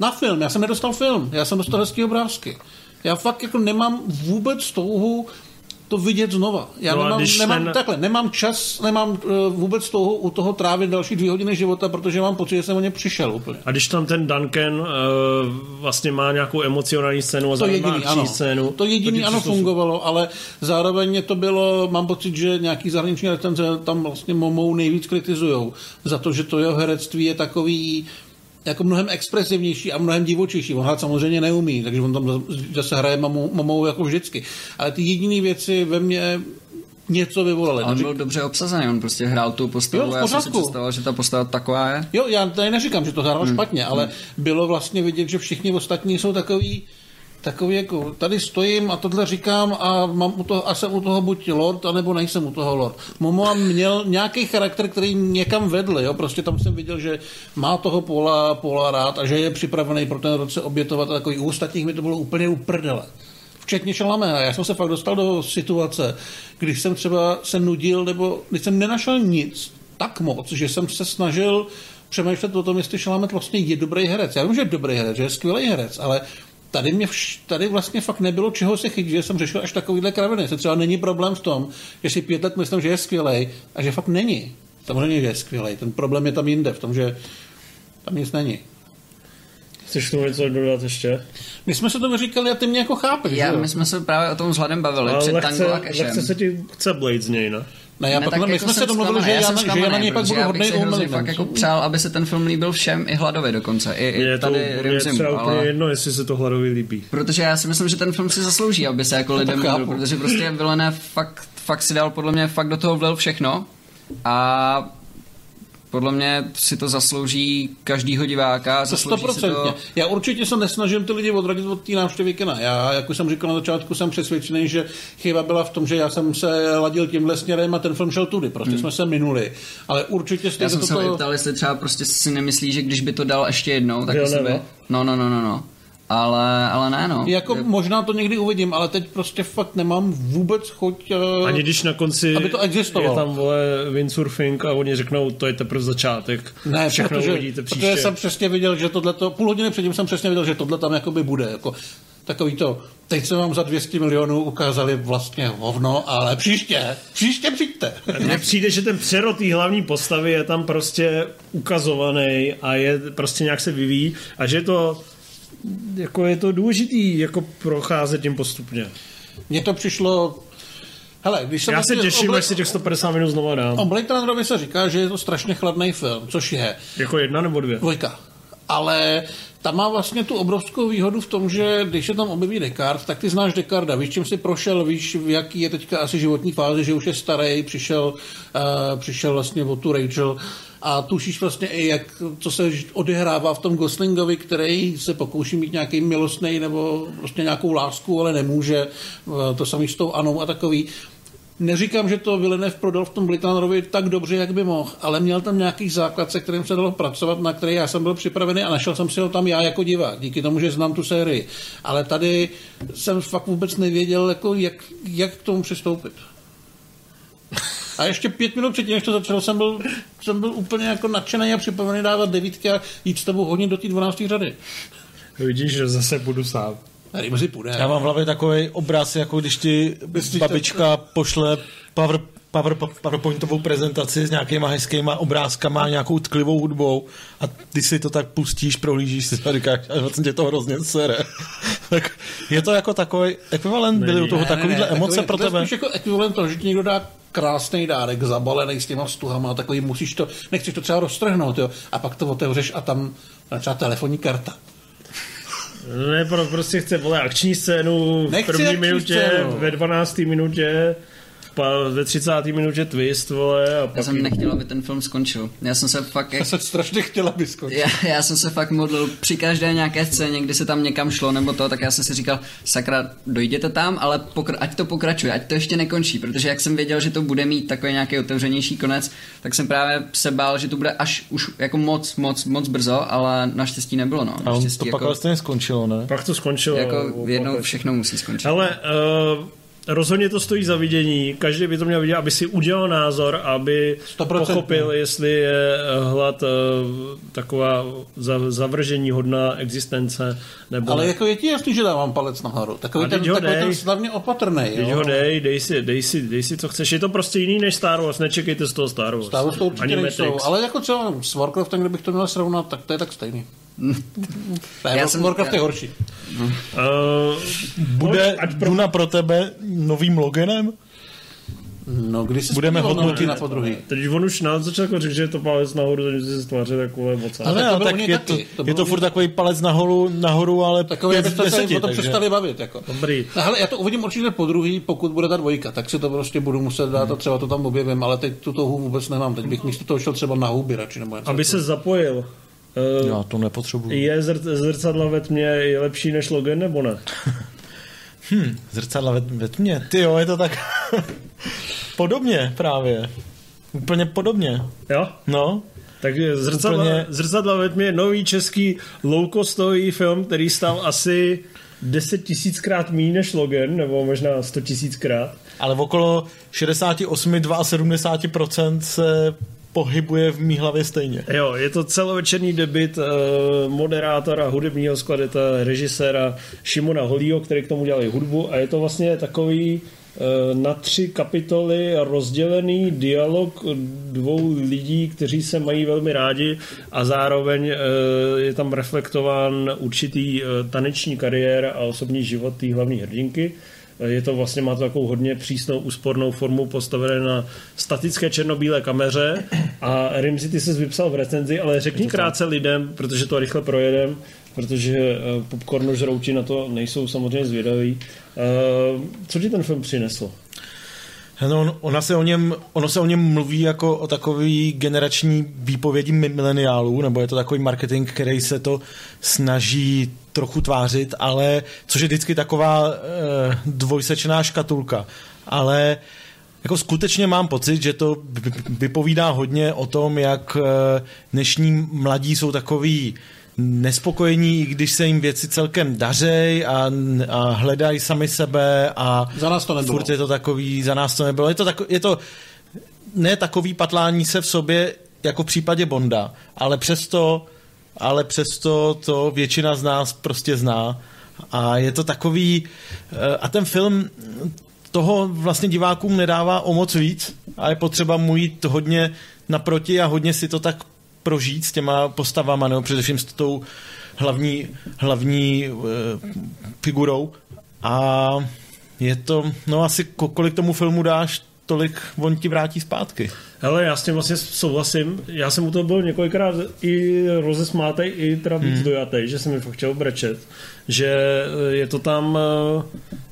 Speaker 1: na film. Já jsem nedostal film, já jsem dostal hezký obrázky. Já fakt jako nemám vůbec touhu to vidět znova. Já
Speaker 2: No
Speaker 1: nemám, nemám,
Speaker 2: ten-
Speaker 1: takhle, nemám čas, nemám uh, vůbec touhu u toho trávit další dvě hodiny života, protože mám pocit, že jsem o ně přišel úplně.
Speaker 2: A když tam ten Duncan uh, vlastně má nějakou emocionální scénu a
Speaker 1: To
Speaker 2: zároveň
Speaker 1: jediný, ano.
Speaker 2: scénu.
Speaker 1: To jediný,
Speaker 2: tak
Speaker 1: ano, fungovalo, ale zároveň to bylo, mám pocit, že nějaký zahraniční recenze tam vlastně Momou nejvíc kritizujou za to, že to jeho herectví je takový jako mnohem expresivnější a mnohem divočejší. On hrát samozřejmě neumí, takže on tam zase hraje mamou, mamou jako vždycky. Ale ty jediné věci ve mně něco vyvolaly.
Speaker 4: Ale on byl dobře obsazený, on prostě hrál tu postavu
Speaker 1: Jo,
Speaker 4: a já jsem si představoval, že ta postava taková je.
Speaker 1: Jo, já tady neříkám, že to hrál hmm. špatně, ale bylo vlastně vidět, že všichni ostatní jsou takový, takový jako, tady stojím a tohle říkám a, mám u toho, a jsem u toho buď lord, anebo nejsem u toho lord. Momoa měl nějaký charakter, který někam vedl, jo, prostě tam jsem viděl, že má toho Pola, Pola rád a že je připravený pro ten rod se obětovat a takový u ostatních mi to bylo úplně uprdele. Včetně Šalamé. Já jsem se fakt dostal do situace, když jsem třeba se nudil, nebo když jsem nenašel nic tak moc, že jsem se snažil přemýšlet o tom, jestli Šalamet vlastně je dobrý herec. Já vím, že je dobrý herec, že je skvělý herec, ale tady, mě vš- tady vlastně fakt nebylo čeho se chytit, že jsem řešil až takovýhle kraviny. Se třeba není problém v tom, že si pět let myslím, že je skvělý a že fakt není. Samozřejmě, že je skvělý. Ten problém je tam jinde, v tom, že tam nic není.
Speaker 2: Chceš tomu něco dodat ještě?
Speaker 1: My jsme se to říkali a ty mě jako chápeš,
Speaker 4: Já,
Speaker 1: že
Speaker 4: my jsme se právě o tom vzhledem bavili
Speaker 2: Ale
Speaker 4: před
Speaker 2: lehce,
Speaker 4: Tango a Cashem.
Speaker 2: lehce se ti chce Blade z něj, ne?
Speaker 1: Ne, já
Speaker 4: Ne,
Speaker 1: pak,
Speaker 4: tak
Speaker 1: my
Speaker 4: jako
Speaker 1: jsme se domluvili, že
Speaker 4: zklamaný,
Speaker 1: já,
Speaker 4: jsem
Speaker 1: na, že já
Speaker 4: zklamaný,
Speaker 1: na něj pak
Speaker 4: protože
Speaker 1: budu hodnej umělý.
Speaker 4: fakt jako přál, aby se ten film líbil všem i hladovi dokonce, i, i
Speaker 2: Je to,
Speaker 4: tady
Speaker 2: je
Speaker 4: Rimzimu,
Speaker 2: třeba úplně
Speaker 4: ale...
Speaker 2: jedno, jestli se to hladovi líbí.
Speaker 4: Protože já si myslím, že ten film si zaslouží, aby se jako lidem líbil, protože prostě Villeneuve fakt, fakt si dal podle mě, fakt do toho vlil všechno a podle mě si to zaslouží každýho diváka,
Speaker 1: To
Speaker 4: zaslouží si
Speaker 1: stoprocentně.
Speaker 4: to...
Speaker 1: Já určitě se nesnažím ty lidi odradit od té návštěvy kina. Já, jak už jsem říkal na začátku, jsem přesvědčený, že chyba byla v tom, že já jsem se ladil tímhle směrem a ten film šel tudy. Prostě hmm. jsme se minuli. Ale určitě
Speaker 4: Já
Speaker 1: stejně
Speaker 4: jsem se
Speaker 1: toto...
Speaker 4: ptal, jestli třeba prostě si nemyslí, že když by to dal ještě jednou, tak by... No, no, no, no, no. Ale, ale ne, no.
Speaker 1: Jako možná to někdy uvidím, ale teď prostě fakt nemám vůbec chuť... Uh,
Speaker 2: Ani když na konci
Speaker 1: Aby to existovalo.
Speaker 2: je tam vole windsurfing a oni řeknou, to je teprve začátek.
Speaker 1: ne,
Speaker 2: Všechno
Speaker 1: protože,
Speaker 2: uvidíte příště.
Speaker 1: protože jsem přesně viděl, že tohle půl hodiny předtím jsem přesně viděl, že tohle tam jakoby bude. Jako, takový to, teď jsme vám za 200 milionů ukázali vlastně hovno, ale příště, příště přijďte.
Speaker 2: Mně přijde, že ten přerod té hlavní postavy je tam prostě ukazovaný a je prostě nějak se vyvíjí a že je to jako je to důležitý jako procházet tím postupně.
Speaker 1: Mně to přišlo... Hele, když jsem
Speaker 2: Já se
Speaker 1: vlastně
Speaker 2: těším,
Speaker 1: obli-
Speaker 2: až si těch 150 minut znova dám.
Speaker 1: O Blade Runnerovi se říká, že je to strašně chladný film, což je
Speaker 2: Jako jedna nebo dvě?
Speaker 1: dvojka. Ale ta má vlastně tu obrovskou výhodu v tom, že když se tam objeví Descartes, tak ty znáš Descarda, víš, čím si prošel, víš, v jaký je teďka asi životní fáze, že už je starý, přišel, uh, přišel vlastně o tu Rachel a tušíš vlastně i, jak, co se odehrává v tom Goslingovi, který se pokouší mít nějaký milostný nebo prostě nějakou lásku, ale nemůže, uh, to samý s tou Anou a takový. Neříkám, že to Villeneuve prodal v tom Blitánorovi tak dobře, jak by mohl, ale měl tam nějaký základ, se kterým se dalo pracovat, na který já jsem byl připravený a našel jsem si ho tam já jako divák, díky tomu, že znám tu sérii. Ale tady jsem fakt vůbec nevěděl, jako jak, jak k tomu přistoupit. A ještě pět minut předtím, než to začalo, jsem byl, jsem byl úplně jako nadšený a připravený dávat devítky a jít s tebou hodně do té 12. řady.
Speaker 2: Vidíš, že zase budu sám.
Speaker 1: Tady půjde.
Speaker 3: Já mám v hlavě takový obraz, jako když ti
Speaker 1: Myslíš,
Speaker 3: babička pošle power, power, PowerPointovou prezentaci s nějakýma hezkýma obrázkama, nějakou tklivou hudbou a ty si to tak pustíš, prohlížíš si a říkáš, a vlastně tě to hrozně sere. tak je to jako takový ekvivalent, byly u toho takovýhle emoce
Speaker 1: takový,
Speaker 3: pro
Speaker 1: to je
Speaker 3: tebe?
Speaker 1: jako ekvivalent toho, že ti někdo dá krásný dárek, zabalený s těma stuhama a takový musíš to, nechceš to třeba roztrhnout, jo, a pak to otevřeš a tam třeba telefonní karta.
Speaker 2: Ne, pro, prostě chce vole akční scénu v
Speaker 1: Nechci
Speaker 2: první minutě,
Speaker 1: scénu.
Speaker 2: ve 12. minutě, ve 30. minutě twist, vole, a
Speaker 4: Já
Speaker 2: pak...
Speaker 4: jsem nechtěl, aby ten film skončil. Já jsem se fakt...
Speaker 1: Já jsem strašně chtěla aby skončil.
Speaker 4: Já, já jsem se fakt modlil při každé nějaké scéně, kdy se tam někam šlo nebo to, tak já jsem si říkal, sakra, dojděte tam, ale pokra- ať to pokračuje, ať to ještě nekončí, protože jak jsem věděl, že to bude mít takový nějaký otevřenější konec, tak jsem právě se bál, že to bude až už jako moc, moc, moc brzo, ale naštěstí nebylo, no.
Speaker 3: A on
Speaker 4: Naštěstí
Speaker 3: to pak
Speaker 4: jako,
Speaker 3: ale stejně skončilo, ne?
Speaker 2: Pak to skončilo.
Speaker 4: jako jednou všechno musí skončit.
Speaker 2: Ale uh, rozhodně to stojí za vidění. Každý by to měl vidět, aby si udělal názor, aby
Speaker 1: 100%.
Speaker 2: pochopil, jestli je hlad uh, taková za, zavržení hodná existence, nebo
Speaker 1: Ale jako je ti jasný, že dávám palec nahoru. Takový ten, takový
Speaker 2: dej.
Speaker 1: ten slavně opatrný.
Speaker 2: Teď ho dej, dej si, dej, si, dej si, co chceš. Je to prostě jiný než Star Wars, nečekejte z toho Star Wars.
Speaker 1: Stále to určitě
Speaker 2: Ani
Speaker 1: nejsou, ale jako třeba s Warcraftem, kdybych to měl srovnat, tak to je tak stejný. Ne,
Speaker 4: Já jsem-
Speaker 1: Warcraft
Speaker 4: já-
Speaker 1: je horší.
Speaker 2: Uh,
Speaker 3: Bude
Speaker 2: ať pro-
Speaker 3: Duna pro tebe novým logenem?
Speaker 1: No, když se
Speaker 3: Budeme hodnotit-
Speaker 1: na podruhý.
Speaker 2: Teď on už na začátku řekl, že je to palec nahoru, takže se stváře takové moc.
Speaker 1: Ale
Speaker 3: Ale
Speaker 1: tak
Speaker 3: ale
Speaker 1: u
Speaker 3: tak je
Speaker 1: taky.
Speaker 3: to,
Speaker 1: To
Speaker 3: je to furt takový palec nahoru, nahoru ale
Speaker 1: Takový,
Speaker 3: pět
Speaker 1: abyste se o tom
Speaker 3: takže-
Speaker 1: přestali bavit. Jako.
Speaker 2: Dobrý.
Speaker 1: No, hele, já to uvidím určitě po druhý, pokud bude ta dvojka, tak si to prostě budu muset dát a třeba to tam objevím, ale teď tu touhu vůbec nemám. Teď bych místo toho šel třeba na huby radši nebo něco.
Speaker 2: Aby se zapojil. Uh,
Speaker 3: Já to nepotřebuji.
Speaker 2: je zr- zrcadla ve tmě je lepší než Logan, nebo ne?
Speaker 3: Hm, zrcadla ve, ve tmě. Ty jo, je to tak podobně právě. Úplně podobně.
Speaker 2: Jo?
Speaker 3: No,
Speaker 2: Tak zrcadla,
Speaker 3: Úplně-
Speaker 2: zrcadla ve tmě je nový český low-costový film, který stál asi 10 tisíckrát méně než Logan, nebo možná 100 tisíckrát.
Speaker 3: ale v okolo 68-72% se pohybuje v mý hlavě stejně.
Speaker 2: Jo, je to celovečerní debit uh, moderátora, hudebního skladatele, režiséra Šimona Holího, který k tomu dělal i hudbu a je to vlastně takový uh, na tři kapitoly rozdělený dialog dvou lidí, kteří se mají velmi rádi a zároveň uh, je tam reflektován určitý taneční kariéra a osobní život té hlavní hrdinky. Je to vlastně, má to takovou hodně přísnou úspornou formu postavené na statické černobílé kameře a Rimzi, ty jsi vypsal v recenzi, ale řekni krátce lidem, protože to rychle projedem, protože eh, popcornu žrouti na to nejsou samozřejmě zvědaví. Eh, co ti ten film přinesl?
Speaker 3: No, ona se o něm, ono se o něm mluví jako o takový generační výpovědi mileniálů, nebo je to takový marketing, který se to snaží trochu tvářit, ale což je vždycky taková e, dvojsečná škatulka. Ale jako skutečně mám pocit, že to vypovídá hodně o tom, jak e, dnešní mladí jsou takový nespokojení, i když se jim věci celkem dařej a, a hledají sami sebe a
Speaker 1: za nás to nebylo.
Speaker 3: furt je to takový, za nás to nebylo. Je to, tako, je to ne takový patlání se v sobě jako v případě Bonda, ale přesto, ale přesto to většina z nás prostě zná a je to takový eh, a ten film toho vlastně divákům nedává o moc víc a je potřeba mu jít hodně naproti a hodně si to tak prožít s těma postavama, nebo především s tou hlavní, hlavní uh, figurou. A je to, no asi kolik tomu filmu dáš, tolik on ti vrátí zpátky.
Speaker 2: Hele, já s tím vlastně souhlasím. Já jsem u toho byl několikrát i rozesmátej, i teda víc hmm. dojatej, že jsem mi fakt chtěl brečet. Že eh, je to tam, eh,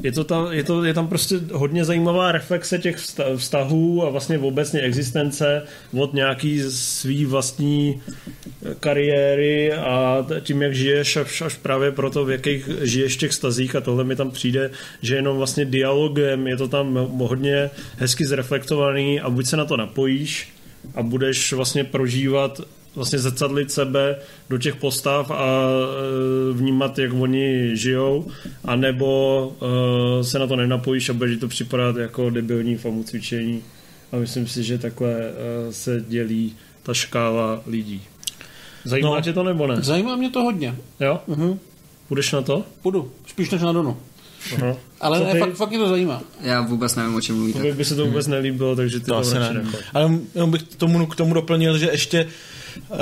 Speaker 2: je to tam, je, to, je tam prostě hodně zajímavá reflexe těch vztahů a vlastně obecně existence od nějaký svý vlastní kariéry a tím, jak žiješ až, až právě proto, v jakých žiješ těch stazích a tohle mi tam přijde, že jenom vlastně dialogem je to tam hodně hezky zreflektovaný a buď se na to napojíš a budeš vlastně prožívat vlastně zrcadlit sebe do těch postav a e, vnímat, jak oni žijou, anebo e, se na to nenapojíš a budeš to připadat jako debilní famu cvičení. A myslím si, že takhle e, se dělí ta škála lidí. Zajímá no, tě to nebo ne?
Speaker 1: Zajímá mě to hodně.
Speaker 2: Jo? Uh-huh. Půjdeš na to?
Speaker 1: Půjdu, spíš než na Donu. Aha. Ale ne, fakt, fakt mě to zajímá.
Speaker 4: Já vůbec nevím, o čem mluvíte.
Speaker 2: To by se to vůbec nelíbilo, takže ty to, to asi ne.
Speaker 3: Ale jenom bych tomu, k tomu doplnil, že ještě uh,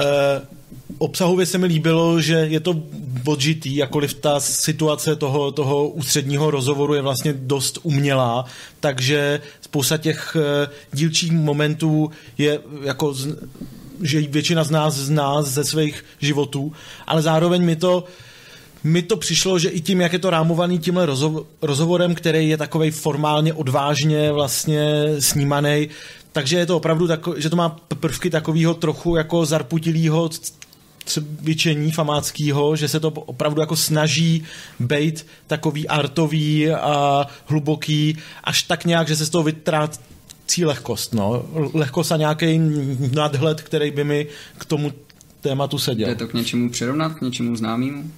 Speaker 3: obsahově se mi líbilo, že je to odžitý, jakkoliv ta situace toho, toho ústředního rozhovoru je vlastně dost umělá, takže spousta těch uh, dílčích momentů je jako že většina z nás zná ze svých životů, ale zároveň mi to mi to přišlo, že i tím, jak je to rámovaný tímhle rozhovorem, který je takový formálně odvážně vlastně snímaný, takže je to opravdu tako, že to má prvky takového trochu jako zarputilého cvičení famáckého, že se to opravdu jako snaží být takový artový a hluboký, až tak nějak, že se z toho vytrát cí lehkost, no. Lehkost a nějaký nadhled, který by mi k tomu tématu seděl.
Speaker 4: Je to k něčemu přirovnat, k něčemu známému?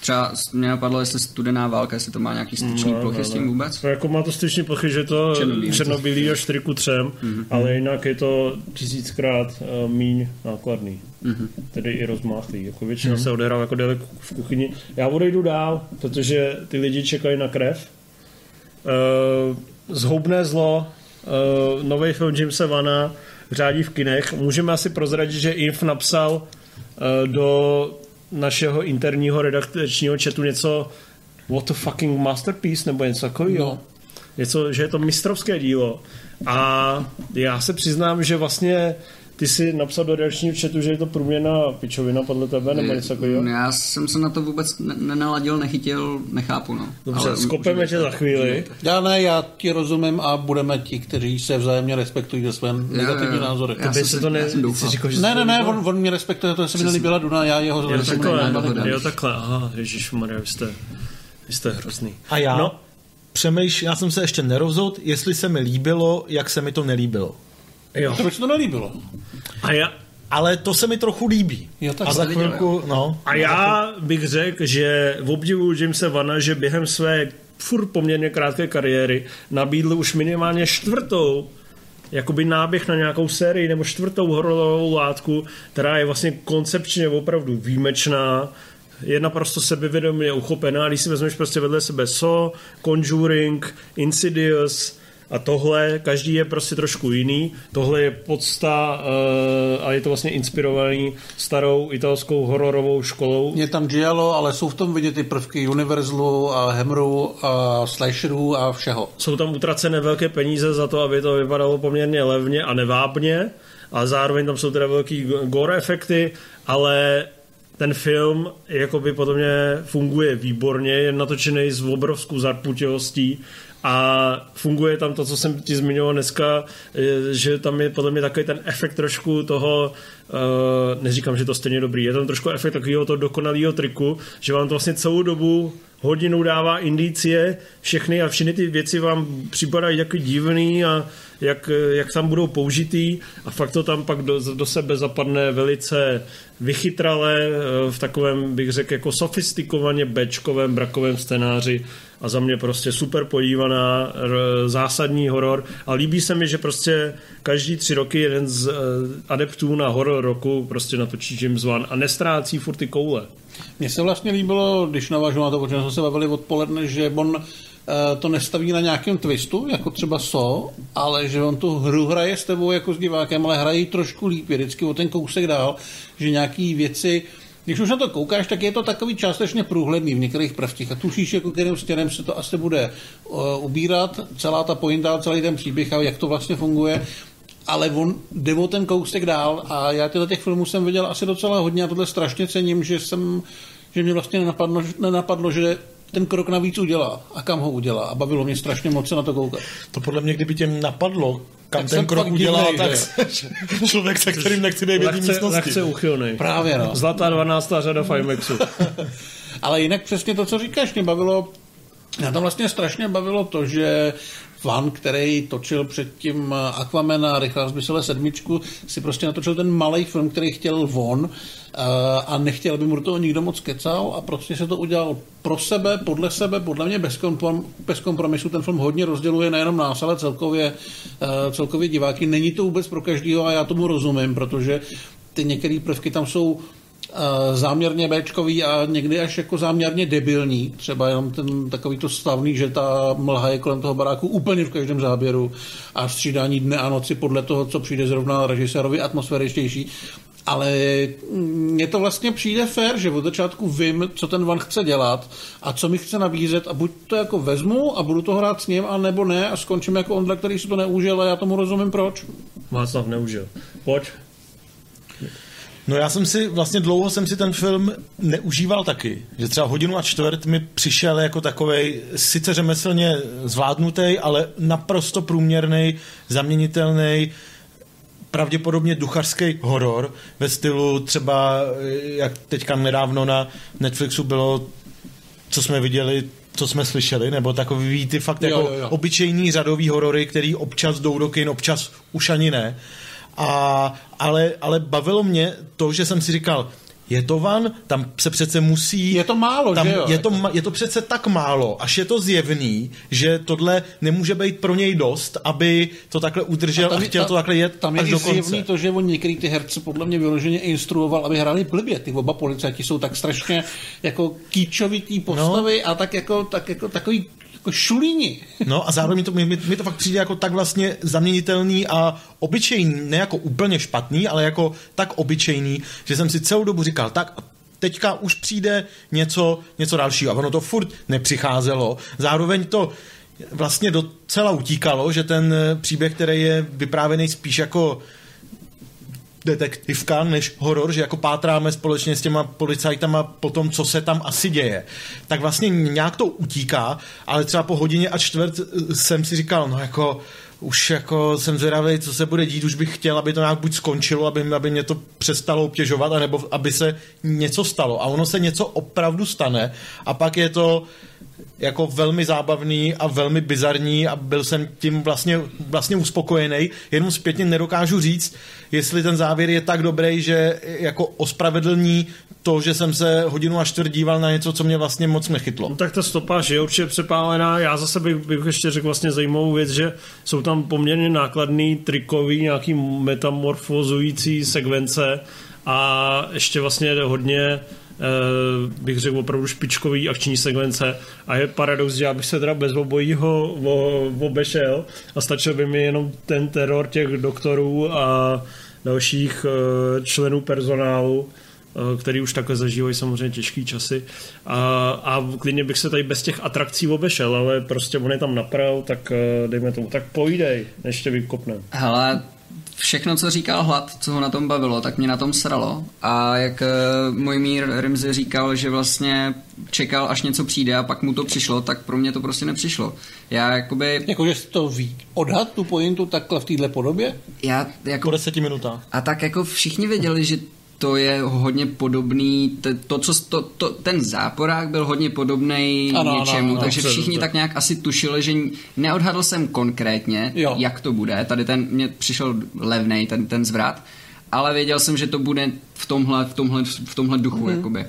Speaker 4: Třeba mě napadlo, jestli studená válka, jestli to má nějaký styční no, plochy no, s tím vůbec?
Speaker 2: No, jako má to styční plochy, že to černobílý až 4 ku 3, mm-hmm. ale jinak je to tisíckrát uh, míň nákladný. Mm-hmm. Tedy i rozmáchlý. Jako většina mm-hmm. se odehrává jako daleko v kuchyni. Já odejdu dál, protože ty lidi čekají na krev. Uh, zhoubné zlo, uh, nový film Jamesa Vana řádí v kinech. Můžeme asi prozradit, že Inf napsal uh, do našeho interního redakčního chatu něco what the fucking masterpiece nebo něco takového. No. Něco, že je to mistrovské dílo. A já se přiznám, že vlastně ty jsi napsal do reakčního chatu, že je to průměrná pičovina podle tebe, nebo něco takového?
Speaker 4: Já jsem se na to vůbec nenaladil, nechytil, nechápu, no.
Speaker 2: Dobře, Ale skopeme tě za chvíli.
Speaker 1: Já ne, já ti rozumím a budeme ti, kteří se vzájemně respektují ze své negativní já, názory.
Speaker 2: Já by se to ne,
Speaker 1: říkal, že ne, ne, ne, on, on mě respektuje, to se mi nelíbila Duna, já jeho
Speaker 2: jo, takhle, jo, takhle, aha, ježišmarja, vy jste, vy jste hrozný.
Speaker 3: A já? No, přemýšlím, já jsem se ještě nerozhodl, jestli se mi líbilo, jak se mi to nelíbilo.
Speaker 1: Jo. To by se to nelíbilo.
Speaker 2: A já,
Speaker 3: ale to se mi trochu líbí.
Speaker 1: Jo, tak
Speaker 3: a za chvilku, no.
Speaker 2: A já bych řekl, že v obdivu Jamesa Vana, že během své furt poměrně krátké kariéry nabídl už minimálně čtvrtou jakoby náběh na nějakou sérii nebo čtvrtou hororovou látku, která je vlastně koncepčně opravdu výjimečná, je naprosto sebevědomě uchopená. Když si vezmeš prostě vedle sebe So, Conjuring, Insidious, a tohle, každý je prostě trošku jiný. Tohle je podsta uh, a je to vlastně inspirovaný starou italskou hororovou školou.
Speaker 1: Je tam Giallo, ale jsou v tom vidět ty prvky Universalu a Hammeru a Slasherů a všeho.
Speaker 2: Jsou tam utracené velké peníze za to, aby to vypadalo poměrně levně a nevábně a zároveň tam jsou teda velký gore efekty, ale ten film jakoby podle mě funguje výborně, je natočený s obrovskou zarputilostí a funguje tam to, co jsem ti zmiňoval dneska, že tam je podle mě takový ten efekt trošku toho, uh, neříkám, že to stejně dobrý, je tam trošku efekt takového toho dokonalého triku, že vám to vlastně celou dobu hodinu dává indicie, všechny a všechny ty věci vám připadají jako divný a jak, jak tam budou použitý a fakt to tam pak do, do sebe zapadne velice vychytrale eh, v takovém, bych řekl, jako sofistikovaně bečkovém, brakovém scénáři a za mě prostě super podívaná, zásadní horor a líbí se mi, že prostě každý tři roky jeden z eh, adeptů na horor roku prostě natočí James Wan a nestrácí furt ty koule.
Speaker 1: Mně se vlastně líbilo, když navážu na to, protože jsme se bavili odpoledne, že on to nestaví na nějakém twistu, jako třeba So, ale že on tu hru hraje s tebou jako s divákem, ale hrají trošku líp, vždycky o ten kousek dál, že nějaký věci když už na to koukáš, tak je to takový částečně průhledný v některých prvcích a tušíš, jako kterým stěnem se to asi bude uh, ubírat, celá ta pointa, celý ten příběh a jak to vlastně funguje ale on jde o ten kousek dál a já tyhle těch filmů jsem viděl asi docela hodně a tohle strašně cením, že jsem, že mě vlastně nenapadlo, nenapadlo že ten krok navíc udělá a kam ho udělá a bavilo mě strašně moc se na to koukat.
Speaker 3: To podle mě, kdyby tě napadlo, kam tak ten krok udělá, divnej, tak člověk, se kterým nechci jedné místnosti.
Speaker 2: Lehce uchylnej.
Speaker 1: Právě, no.
Speaker 2: Zlatá 12. řada Fimexu.
Speaker 1: Ale jinak přesně to, co říkáš, mě bavilo mě tam vlastně strašně bavilo to, že Van, který točil předtím Aquaman a Rychlá zbysele sedmičku, si prostě natočil ten malý film, který chtěl von eh, a nechtěl, aby mu do toho nikdo moc kecal a prostě se to udělal pro sebe, podle sebe, podle mě bez, komprom, bez kompromisu. Ten film hodně rozděluje nejenom nás, ale celkově, eh, celkově diváky. Není to vůbec pro každého a já tomu rozumím, protože ty některé prvky tam jsou Eh, záměrně Bčkový a někdy až jako záměrně debilní. Třeba jenom ten takový to stavný, že ta mlha je kolem toho baráku úplně v každém záběru a střídání dne a noci podle toho, co přijde zrovna režisérovi atmosféričtější. Ale mně to vlastně přijde fér, že od začátku vím, co ten Van chce dělat a co mi chce nabízet a buď to jako vezmu a budu to hrát s ním, a nebo ne a skončím jako Ondra, který si to neužil a já tomu rozumím proč.
Speaker 2: Václav neužil. Pojď.
Speaker 3: No já jsem si, vlastně dlouho jsem si ten film neužíval taky. Že třeba hodinu a čtvrt mi přišel jako takovej, sice řemeslně zvládnutý, ale naprosto průměrný, zaměnitelný, pravděpodobně duchařský horor ve stylu třeba, jak teďka nedávno na Netflixu bylo, co jsme viděli, co jsme slyšeli, nebo takový ty fakt jo, jako jo, jo. obyčejný řadový horory, který občas jdou do kin, občas už ani ne. A, ale, ale bavilo mě to, že jsem si říkal, je to van, tam se přece musí...
Speaker 1: Je to málo,
Speaker 3: tam,
Speaker 1: že jo?
Speaker 3: Je to, je to přece tak málo, až je to zjevný, že tohle nemůže být pro něj dost, aby to takhle udržel a, tam, a chtěl ta, to takhle jet
Speaker 1: Tam je
Speaker 3: až do konce.
Speaker 1: zjevný to, že on některý ty herce podle mě vyloženě instruoval, aby hráli blbě. Ty oba policajti jsou tak strašně jako kýčovitý postavy no. a tak jako, tak jako takový jako šulíni.
Speaker 3: No a zároveň mi to, mi, mi to fakt přijde jako tak vlastně zaměnitelný a obyčejný, ne jako úplně špatný, ale jako tak obyčejný, že jsem si celou dobu říkal, tak teďka už přijde něco, něco dalšího. A ono to furt nepřicházelo. Zároveň to vlastně docela utíkalo, že ten příběh, který je vyprávěný spíš jako detektivka než horor, že jako pátráme společně s těma policajtama po tom, co se tam asi děje. Tak vlastně nějak to utíká, ale třeba po hodině a čtvrt eh, jsem si říkal, no jako už jako jsem zvědavý, co se bude dít, už bych chtěl, aby to nějak buď skončilo, aby, aby mě to přestalo obtěžovat, anebo aby se něco stalo. A ono se něco opravdu stane a pak je to jako velmi zábavný a velmi bizarní a byl jsem tím vlastně, vlastně uspokojený. Jenom zpětně nedokážu říct, jestli ten závěr je tak dobrý, že jako ospravedlní to, že jsem se hodinu a čtvrt díval na něco, co mě vlastně moc nechytlo.
Speaker 2: No tak ta stopáž je určitě přepálená. Já zase bych, bych ještě řekl vlastně zajímavou věc, že jsou tam poměrně nákladný, trikový, nějaký metamorfozující sekvence a ještě vlastně hodně eh, bych řekl opravdu špičkový akční sekvence a je paradox, že já bych se teda bez obojího obešel a stačil by mi jenom ten teror těch doktorů a dalších eh, členů personálu, který už takhle zažívají samozřejmě těžký časy a, a klidně bych se tady bez těch atrakcí obešel, ale prostě on je tam napravil, tak eh, dejme tomu, tak povídej, než tě vykopnem.
Speaker 4: Hele, všechno, co říkal Hlad, co ho na tom bavilo, tak mě na tom sralo. A jak uh, můj mír Rimzy říkal, že vlastně čekal, až něco přijde a pak mu to přišlo, tak pro mě to prostě nepřišlo. Já jakoby,
Speaker 1: Jakože jsi to ví. Odhad tu pointu takhle v téhle podobě?
Speaker 4: já
Speaker 3: Po
Speaker 4: jako,
Speaker 3: deseti minutách.
Speaker 4: a tak jako všichni věděli, že to je hodně podobný, to, to co, to, to, ten záporák byl hodně podobný
Speaker 1: Ano, ano,
Speaker 4: něčemu,
Speaker 1: ano,
Speaker 4: takže
Speaker 2: dobře,
Speaker 4: všichni
Speaker 2: dobře.
Speaker 4: tak nějak asi tušili, že neodhadl jsem konkrétně,
Speaker 1: Jo.
Speaker 4: jak to bude, tady ten mě přišel levnej, ten, ten zvrat, ale věděl jsem, že to bude v tomhle, v tomhle, v tomhle duchu, mm. jakoby.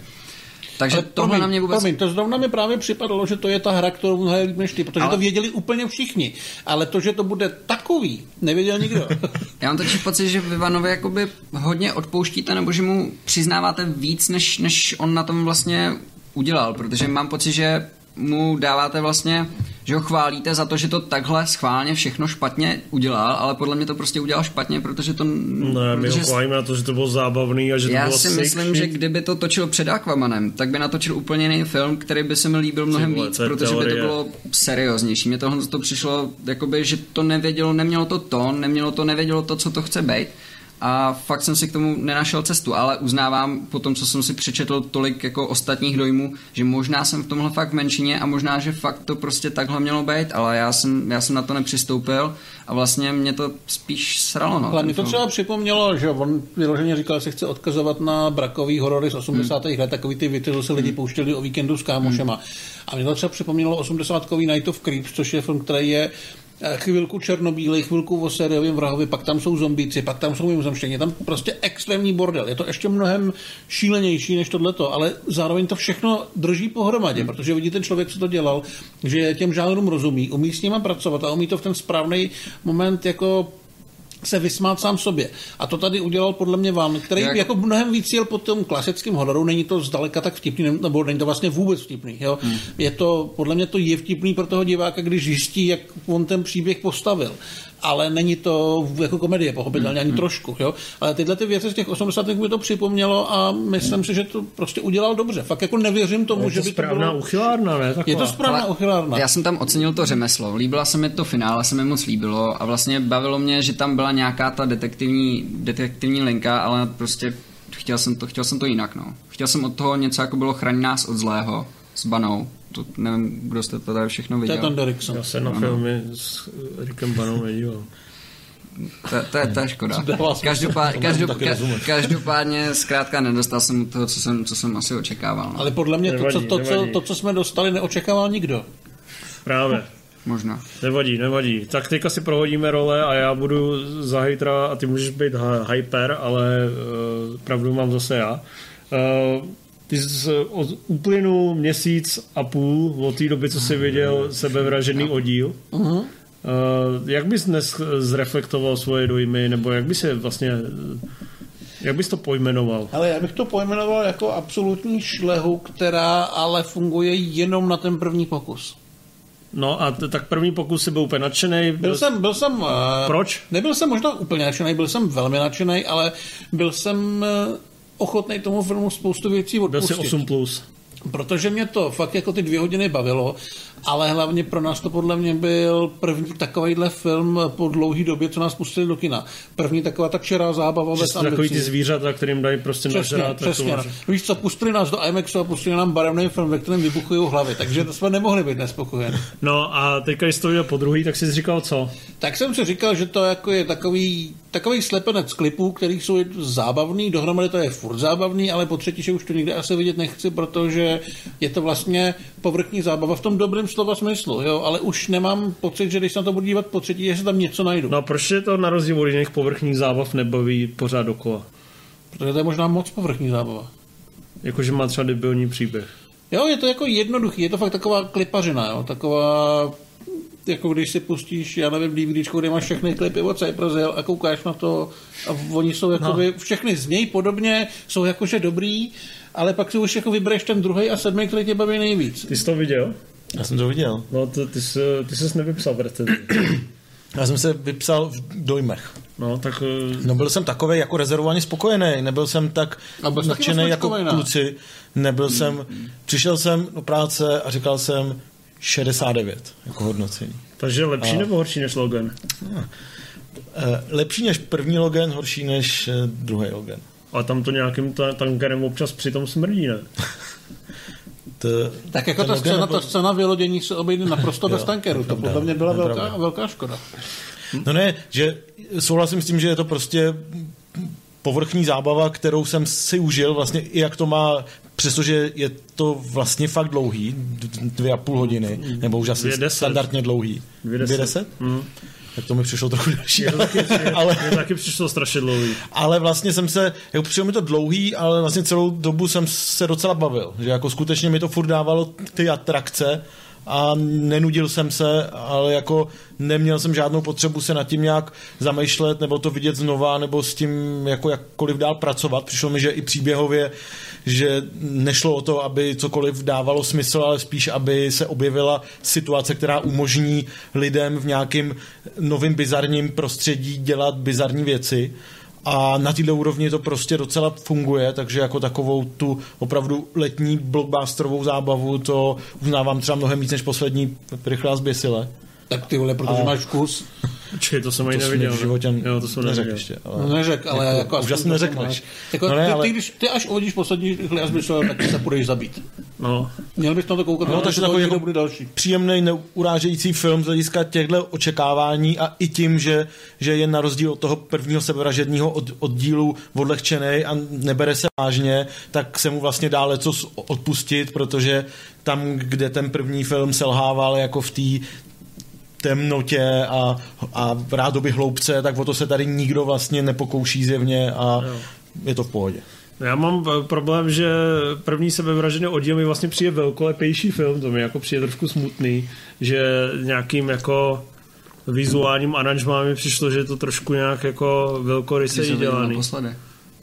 Speaker 4: Takže
Speaker 1: Ale
Speaker 4: tohle na mě vůbec...
Speaker 1: promiň, to zrovna mi právě připadalo, že to je ta hra, kterou hraje líp než ty, protože
Speaker 4: Ale-
Speaker 1: to věděli úplně všichni. Ale to, že to bude takový, nevěděl nikdo.
Speaker 4: Já mám totiž pocit, že vy Vanovi jakoby hodně odpouštíte, nebo že mu přiznáváte víc, než, než on na tom vlastně udělal, protože mám pocit, že mu dáváte vlastně, že ho chválíte za to, že to takhle schválně všechno špatně udělal, ale podle mě to prostě udělal špatně, protože to...
Speaker 2: Ne, my ho
Speaker 4: protože
Speaker 2: chválíme na to, že to bylo zábavný a že to
Speaker 4: já
Speaker 2: bylo
Speaker 4: si
Speaker 2: sick
Speaker 4: myslím,
Speaker 2: shit.
Speaker 4: že kdyby to točil před Aquamanem, tak by natočil úplně jiný film, který by se mi líbil mnohem
Speaker 2: vole,
Speaker 4: víc, protože by to
Speaker 2: teorie.
Speaker 4: bylo serióznější. Mně tohle to přišlo, jakoby, že to nevědělo, nemělo to tón, nemělo to, nevědělo to, co to chce být. A fakt jsem si k tomu nenašel cestu, ale uznávám po tom, co jsem si přečetl tolik jako ostatních dojmů, že možná jsem v tomhle fakt v menšině a možná, že fakt to prostě takhle mělo být, ale já jsem, já jsem na to nepřistoupil a vlastně mě to spíš sralo. No,
Speaker 1: Ale mi to
Speaker 4: film.
Speaker 1: třeba připomnělo, že on vyloženě říkal, že se chce odkazovat na brakový horory z 80.
Speaker 4: Hmm.
Speaker 1: let, takový ty věty, co se lidi pouštěli o víkendu s kámošema. A mě to třeba připomnělo 80. Night of Creeps, což je film, který je chvilku černobílý, chvilku o sériovém vrahovi, pak tam jsou zombíci, pak tam jsou mimozemštění. Tam prostě extrémní bordel. Je to ještě mnohem šílenější než tohleto, ale zároveň to všechno drží pohromadě, protože vidí ten člověk, co to dělal, že těm žánrům rozumí, umí s nima pracovat a umí to v ten správný moment jako se vysmát sám sobě. A to tady udělal podle mě Van, který
Speaker 4: Jak-
Speaker 1: Jak... jako mnohem víc jel po tom klasickém hororu, není to zdaleka tak vtipný, nebo není to vlastně vůbec vtipný. Jo? Hmm. Je to, podle mě to je vtipný pro toho diváka, když zjistí, jak on ten příběh postavil. Ale není to jako komedie, pochopitelně, ani trošku. Jo? Ale tyhle ty věci z těch 80. mi to připomnělo a myslím si, že to prostě udělal dobře. Fakt jako nevěřím tomu,
Speaker 2: Je
Speaker 1: že
Speaker 2: to
Speaker 1: by to
Speaker 2: správná
Speaker 1: bylo...
Speaker 2: uchylárna, ne? Taková.
Speaker 1: Je to správná
Speaker 4: Ale
Speaker 1: uchylárna.
Speaker 4: Já jsem tam ocenil to řemeslo. Líbila se mi to finále, se mi moc líbilo a vlastně bavilo mě, že tam byla nějaká ta detektivní, detektivní linka, ale prostě chtěl jsem to, chtěl jsem to jinak, no. Chtěl jsem od toho něco, jako bylo chraň nás od zlého s banou. To nevím, kdo jste to tady všechno
Speaker 1: To je
Speaker 4: viděl.
Speaker 1: ten Derrickson.
Speaker 2: Já se na filmy s Rickem Banou nedíval.
Speaker 4: To, to, je, to je škoda.
Speaker 1: Dává smysl.
Speaker 4: Každopád,
Speaker 3: Tomu
Speaker 4: každop,
Speaker 3: taky
Speaker 4: ka,
Speaker 3: rozumím.
Speaker 4: každopádně zkrátka nedostal jsem toho, co jsem, co jsem asi očekával. No.
Speaker 1: Ale podle mě to, co,
Speaker 2: Nevadí,
Speaker 1: to, co,
Speaker 2: nevadí.
Speaker 1: to, co jsme dostali, neočekával nikdo.
Speaker 2: Právě.
Speaker 4: Možná.
Speaker 2: Nevadí, nevadí. Tak teďka si prohodíme role a já budu za hejtra a ty můžeš být hyper, ale uh, pravdu mám zase já. Uh, ty jsi od uplynu měsíc a půl od té doby, co jsi viděl sebevražený oddíl. Uh-huh. Uh, jak bys dnes zreflektoval svoje dojmy, nebo jak bys je vlastně, jak bys to pojmenoval?
Speaker 1: Ale já bych to pojmenoval jako absolutní šlehu, která ale funguje jenom na ten první pokus.
Speaker 2: No a t- tak první pokus si byl úplně nadšený.
Speaker 1: Byl jsem, byl jsem... Uh,
Speaker 2: Proč?
Speaker 1: Nebyl jsem možná úplně nadšený, byl jsem velmi nadšený, ale byl jsem uh, ochotný tomu filmu spoustu věcí
Speaker 2: Byl
Speaker 1: odpustit.
Speaker 2: si 8+. Plus.
Speaker 1: Protože mě to fakt jako ty dvě hodiny bavilo, ale hlavně pro nás to podle mě byl první takovýhle film po dlouhé době, co nás pustili do kina. První taková tak čerá zábava bez
Speaker 2: jsou takový
Speaker 1: ambicí.
Speaker 2: ty zvířata, kterým dají prostě
Speaker 1: Přesně,
Speaker 2: nažrát.
Speaker 1: přesně. Víš co, pustili nás do IMAXu a pustili nám barevný film, ve kterém vybuchují hlavy, takže to jsme nemohli být nespokojeni.
Speaker 2: No a teďka, když to viděl po druhý, tak jsi říkal co?
Speaker 1: Tak jsem si říkal, že to jako je takový, takový slepenec klipů, který jsou zábavný, dohromady to je furt zábavný, ale po třetí, že už to nikdy asi vidět nechci, protože je to vlastně povrchní zábava v tom dobrém slova smyslu, jo, ale už nemám pocit, že když se na to budu dívat po třetí, že se tam něco najdu,
Speaker 2: No a proč je to na rozdíl od jiných povrchních zábav nebaví pořád dokola?
Speaker 1: protože to je možná moc povrchní zábava.
Speaker 2: Jakože má třeba debilní příběh.
Speaker 1: Jo, je to jako jednoduchý, je to fakt taková klipařina, jo, taková jako když si pustíš, já nevím, DVDčko, kde máš všechny klipy od Cypress Hill a koukáš na to a oni jsou jakoby, no. všechny z něj podobně, jsou jakože dobrý, ale pak si už jako vybereš ten druhý a sedmý, který tě baví nejvíc.
Speaker 2: Ty jsi to viděl?
Speaker 3: Já jsem to viděl.
Speaker 2: No, to, ty, jsi, ty jsi nevypsal v recenzi.
Speaker 3: Já jsem se vypsal v dojmech.
Speaker 2: No, tak...
Speaker 3: No byl jsem takový jako rezervovaně spokojený, nebyl jsem tak nadšený jako spokojená. kluci, nebyl hmm. jsem, přišel jsem do práce a říkal jsem 69 jako hodnocení.
Speaker 2: Takže lepší a... nebo horší než Logan?
Speaker 3: No. Lepší než první Logan, horší než eh, druhý Logan.
Speaker 2: A tam to nějakým tankerem občas přitom smrdí, ne?
Speaker 1: To, tak jako ta scéna, ta scéna vylodění se obejde naprosto bez tankeru. To podle mě byla velká, velká škoda.
Speaker 3: No ne, že souhlasím s tím, že je to prostě povrchní zábava, kterou jsem si užil, vlastně i jak to má, přestože je to vlastně fakt dlouhý, dvě a půl hodiny, nebo už asi standardně dlouhý.
Speaker 2: Dvě deset? Dvě deset? Mm
Speaker 3: tak to mi přišlo trochu delší.
Speaker 2: ale, taky, ale, taky přišlo strašně dlouhý.
Speaker 3: Ale vlastně jsem se, jako přišlo mi to dlouhý, ale vlastně celou dobu jsem se docela bavil, že jako skutečně mi to furt dávalo ty atrakce a nenudil jsem se, ale jako neměl jsem žádnou potřebu se nad tím nějak zamýšlet nebo to vidět znova nebo s tím jako jakkoliv dál pracovat. Přišlo mi, že i příběhově, že nešlo o to, aby cokoliv dávalo smysl, ale spíš, aby se objevila situace, která umožní lidem v nějakým novým bizarním prostředí dělat bizarní věci a na této úrovni to prostě docela funguje, takže jako takovou tu opravdu letní blockbusterovou zábavu to uznávám třeba mnohem víc než poslední Rychlá zběsile.
Speaker 1: Tak ty vole, protože a... máš kus.
Speaker 2: Či to jsem ani neviděl.
Speaker 3: V životě
Speaker 2: jo, to jsem
Speaker 3: neřekl ještě.
Speaker 1: Ale... No neřek, ale jako, jako
Speaker 3: úžasně neřekneš.
Speaker 1: Jako, no ne, ty, ale... ty, když ty až uvidíš poslední rychle zmysl, tak se půjdeš zabít.
Speaker 2: No.
Speaker 1: Měl bys na to koukat, no, takže takový jako bude další.
Speaker 3: příjemný, neurážející film z hlediska těchto očekávání a i tím, že, že je na rozdíl od toho prvního sebevražedního od, oddílu odlehčený a nebere se vážně, tak se mu vlastně dá co odpustit, protože tam, kde ten první film selhával jako v té temnotě a, a rádoby hloubce, tak o to se tady nikdo vlastně nepokouší zjevně a jo. je to v pohodě.
Speaker 2: Já mám eh, problém, že první sebevražený oddíl mi vlastně přijde velkolepější film, to mi jako přijde trošku smutný, že nějakým jako vizuálním aranžmám mi přišlo, že je to trošku nějak jako velkoryse dělaný.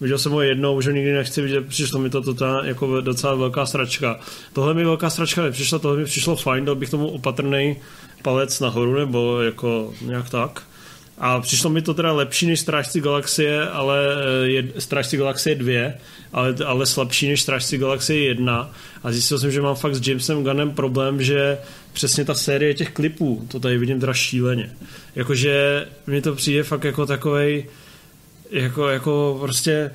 Speaker 2: Viděl jsem ho jednou, už ho nikdy nechci vidět, přišlo mi to tota, jako docela velká sračka. Tohle mi velká sračka nepřišla, tohle mi přišlo fajn, dal bych tomu opatrný palec nahoru, nebo jako nějak tak. A přišlo mi to teda lepší než Strážci galaxie, ale eh, je, Strážci galaxie 2, ale, ale slabší než Strážci galaxie 1. A zjistil jsem, že mám fakt s Jamesem Gunnem problém, že přesně ta série těch klipů, to tady vidím teda šíleně. Jakože mi to přijde fakt jako takovej, jako, jako prostě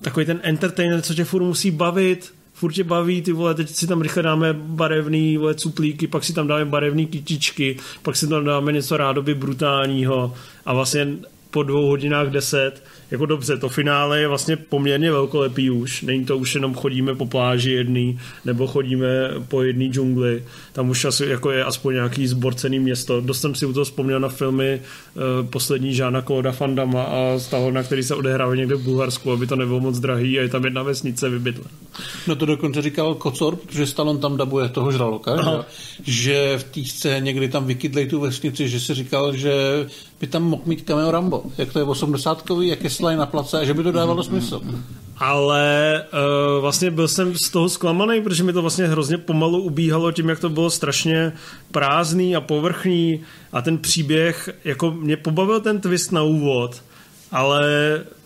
Speaker 2: takový ten entertainer, co tě furt musí bavit, furt tě baví, ty vole, teď si tam rychle dáme barevný vole, cuplíky, pak si tam dáme barevný kytičky, pak si tam dáme něco rádoby brutálního a vlastně po dvou hodinách deset jako dobře, to finále je vlastně poměrně velkolepý už, není to už jenom chodíme po pláži jedný, nebo chodíme po jedné džungli, tam už asi jako je aspoň nějaký zborcený město. Dost jsem si u toho vzpomněl na filmy uh, poslední Žána Claude Fandama a z toho, na který se odehrává někde v Bulharsku, aby to nebylo moc drahý a je tam jedna vesnice vybydla.
Speaker 1: No to dokonce říkal Kocor, protože Stallon tam dabuje toho žraloka, že, že v té scéně, kdy tam vykydlej tu vesnici, že si říkal, že by tam mohl mít cameo Rambo, jak to je 80 jak je slaj na place, a že by to dávalo smysl.
Speaker 2: Ale uh, vlastně byl jsem z toho zklamaný, protože mi to vlastně hrozně pomalu ubíhalo tím, jak to bylo strašně prázdný a povrchní a ten příběh, jako mě pobavil ten twist na úvod, ale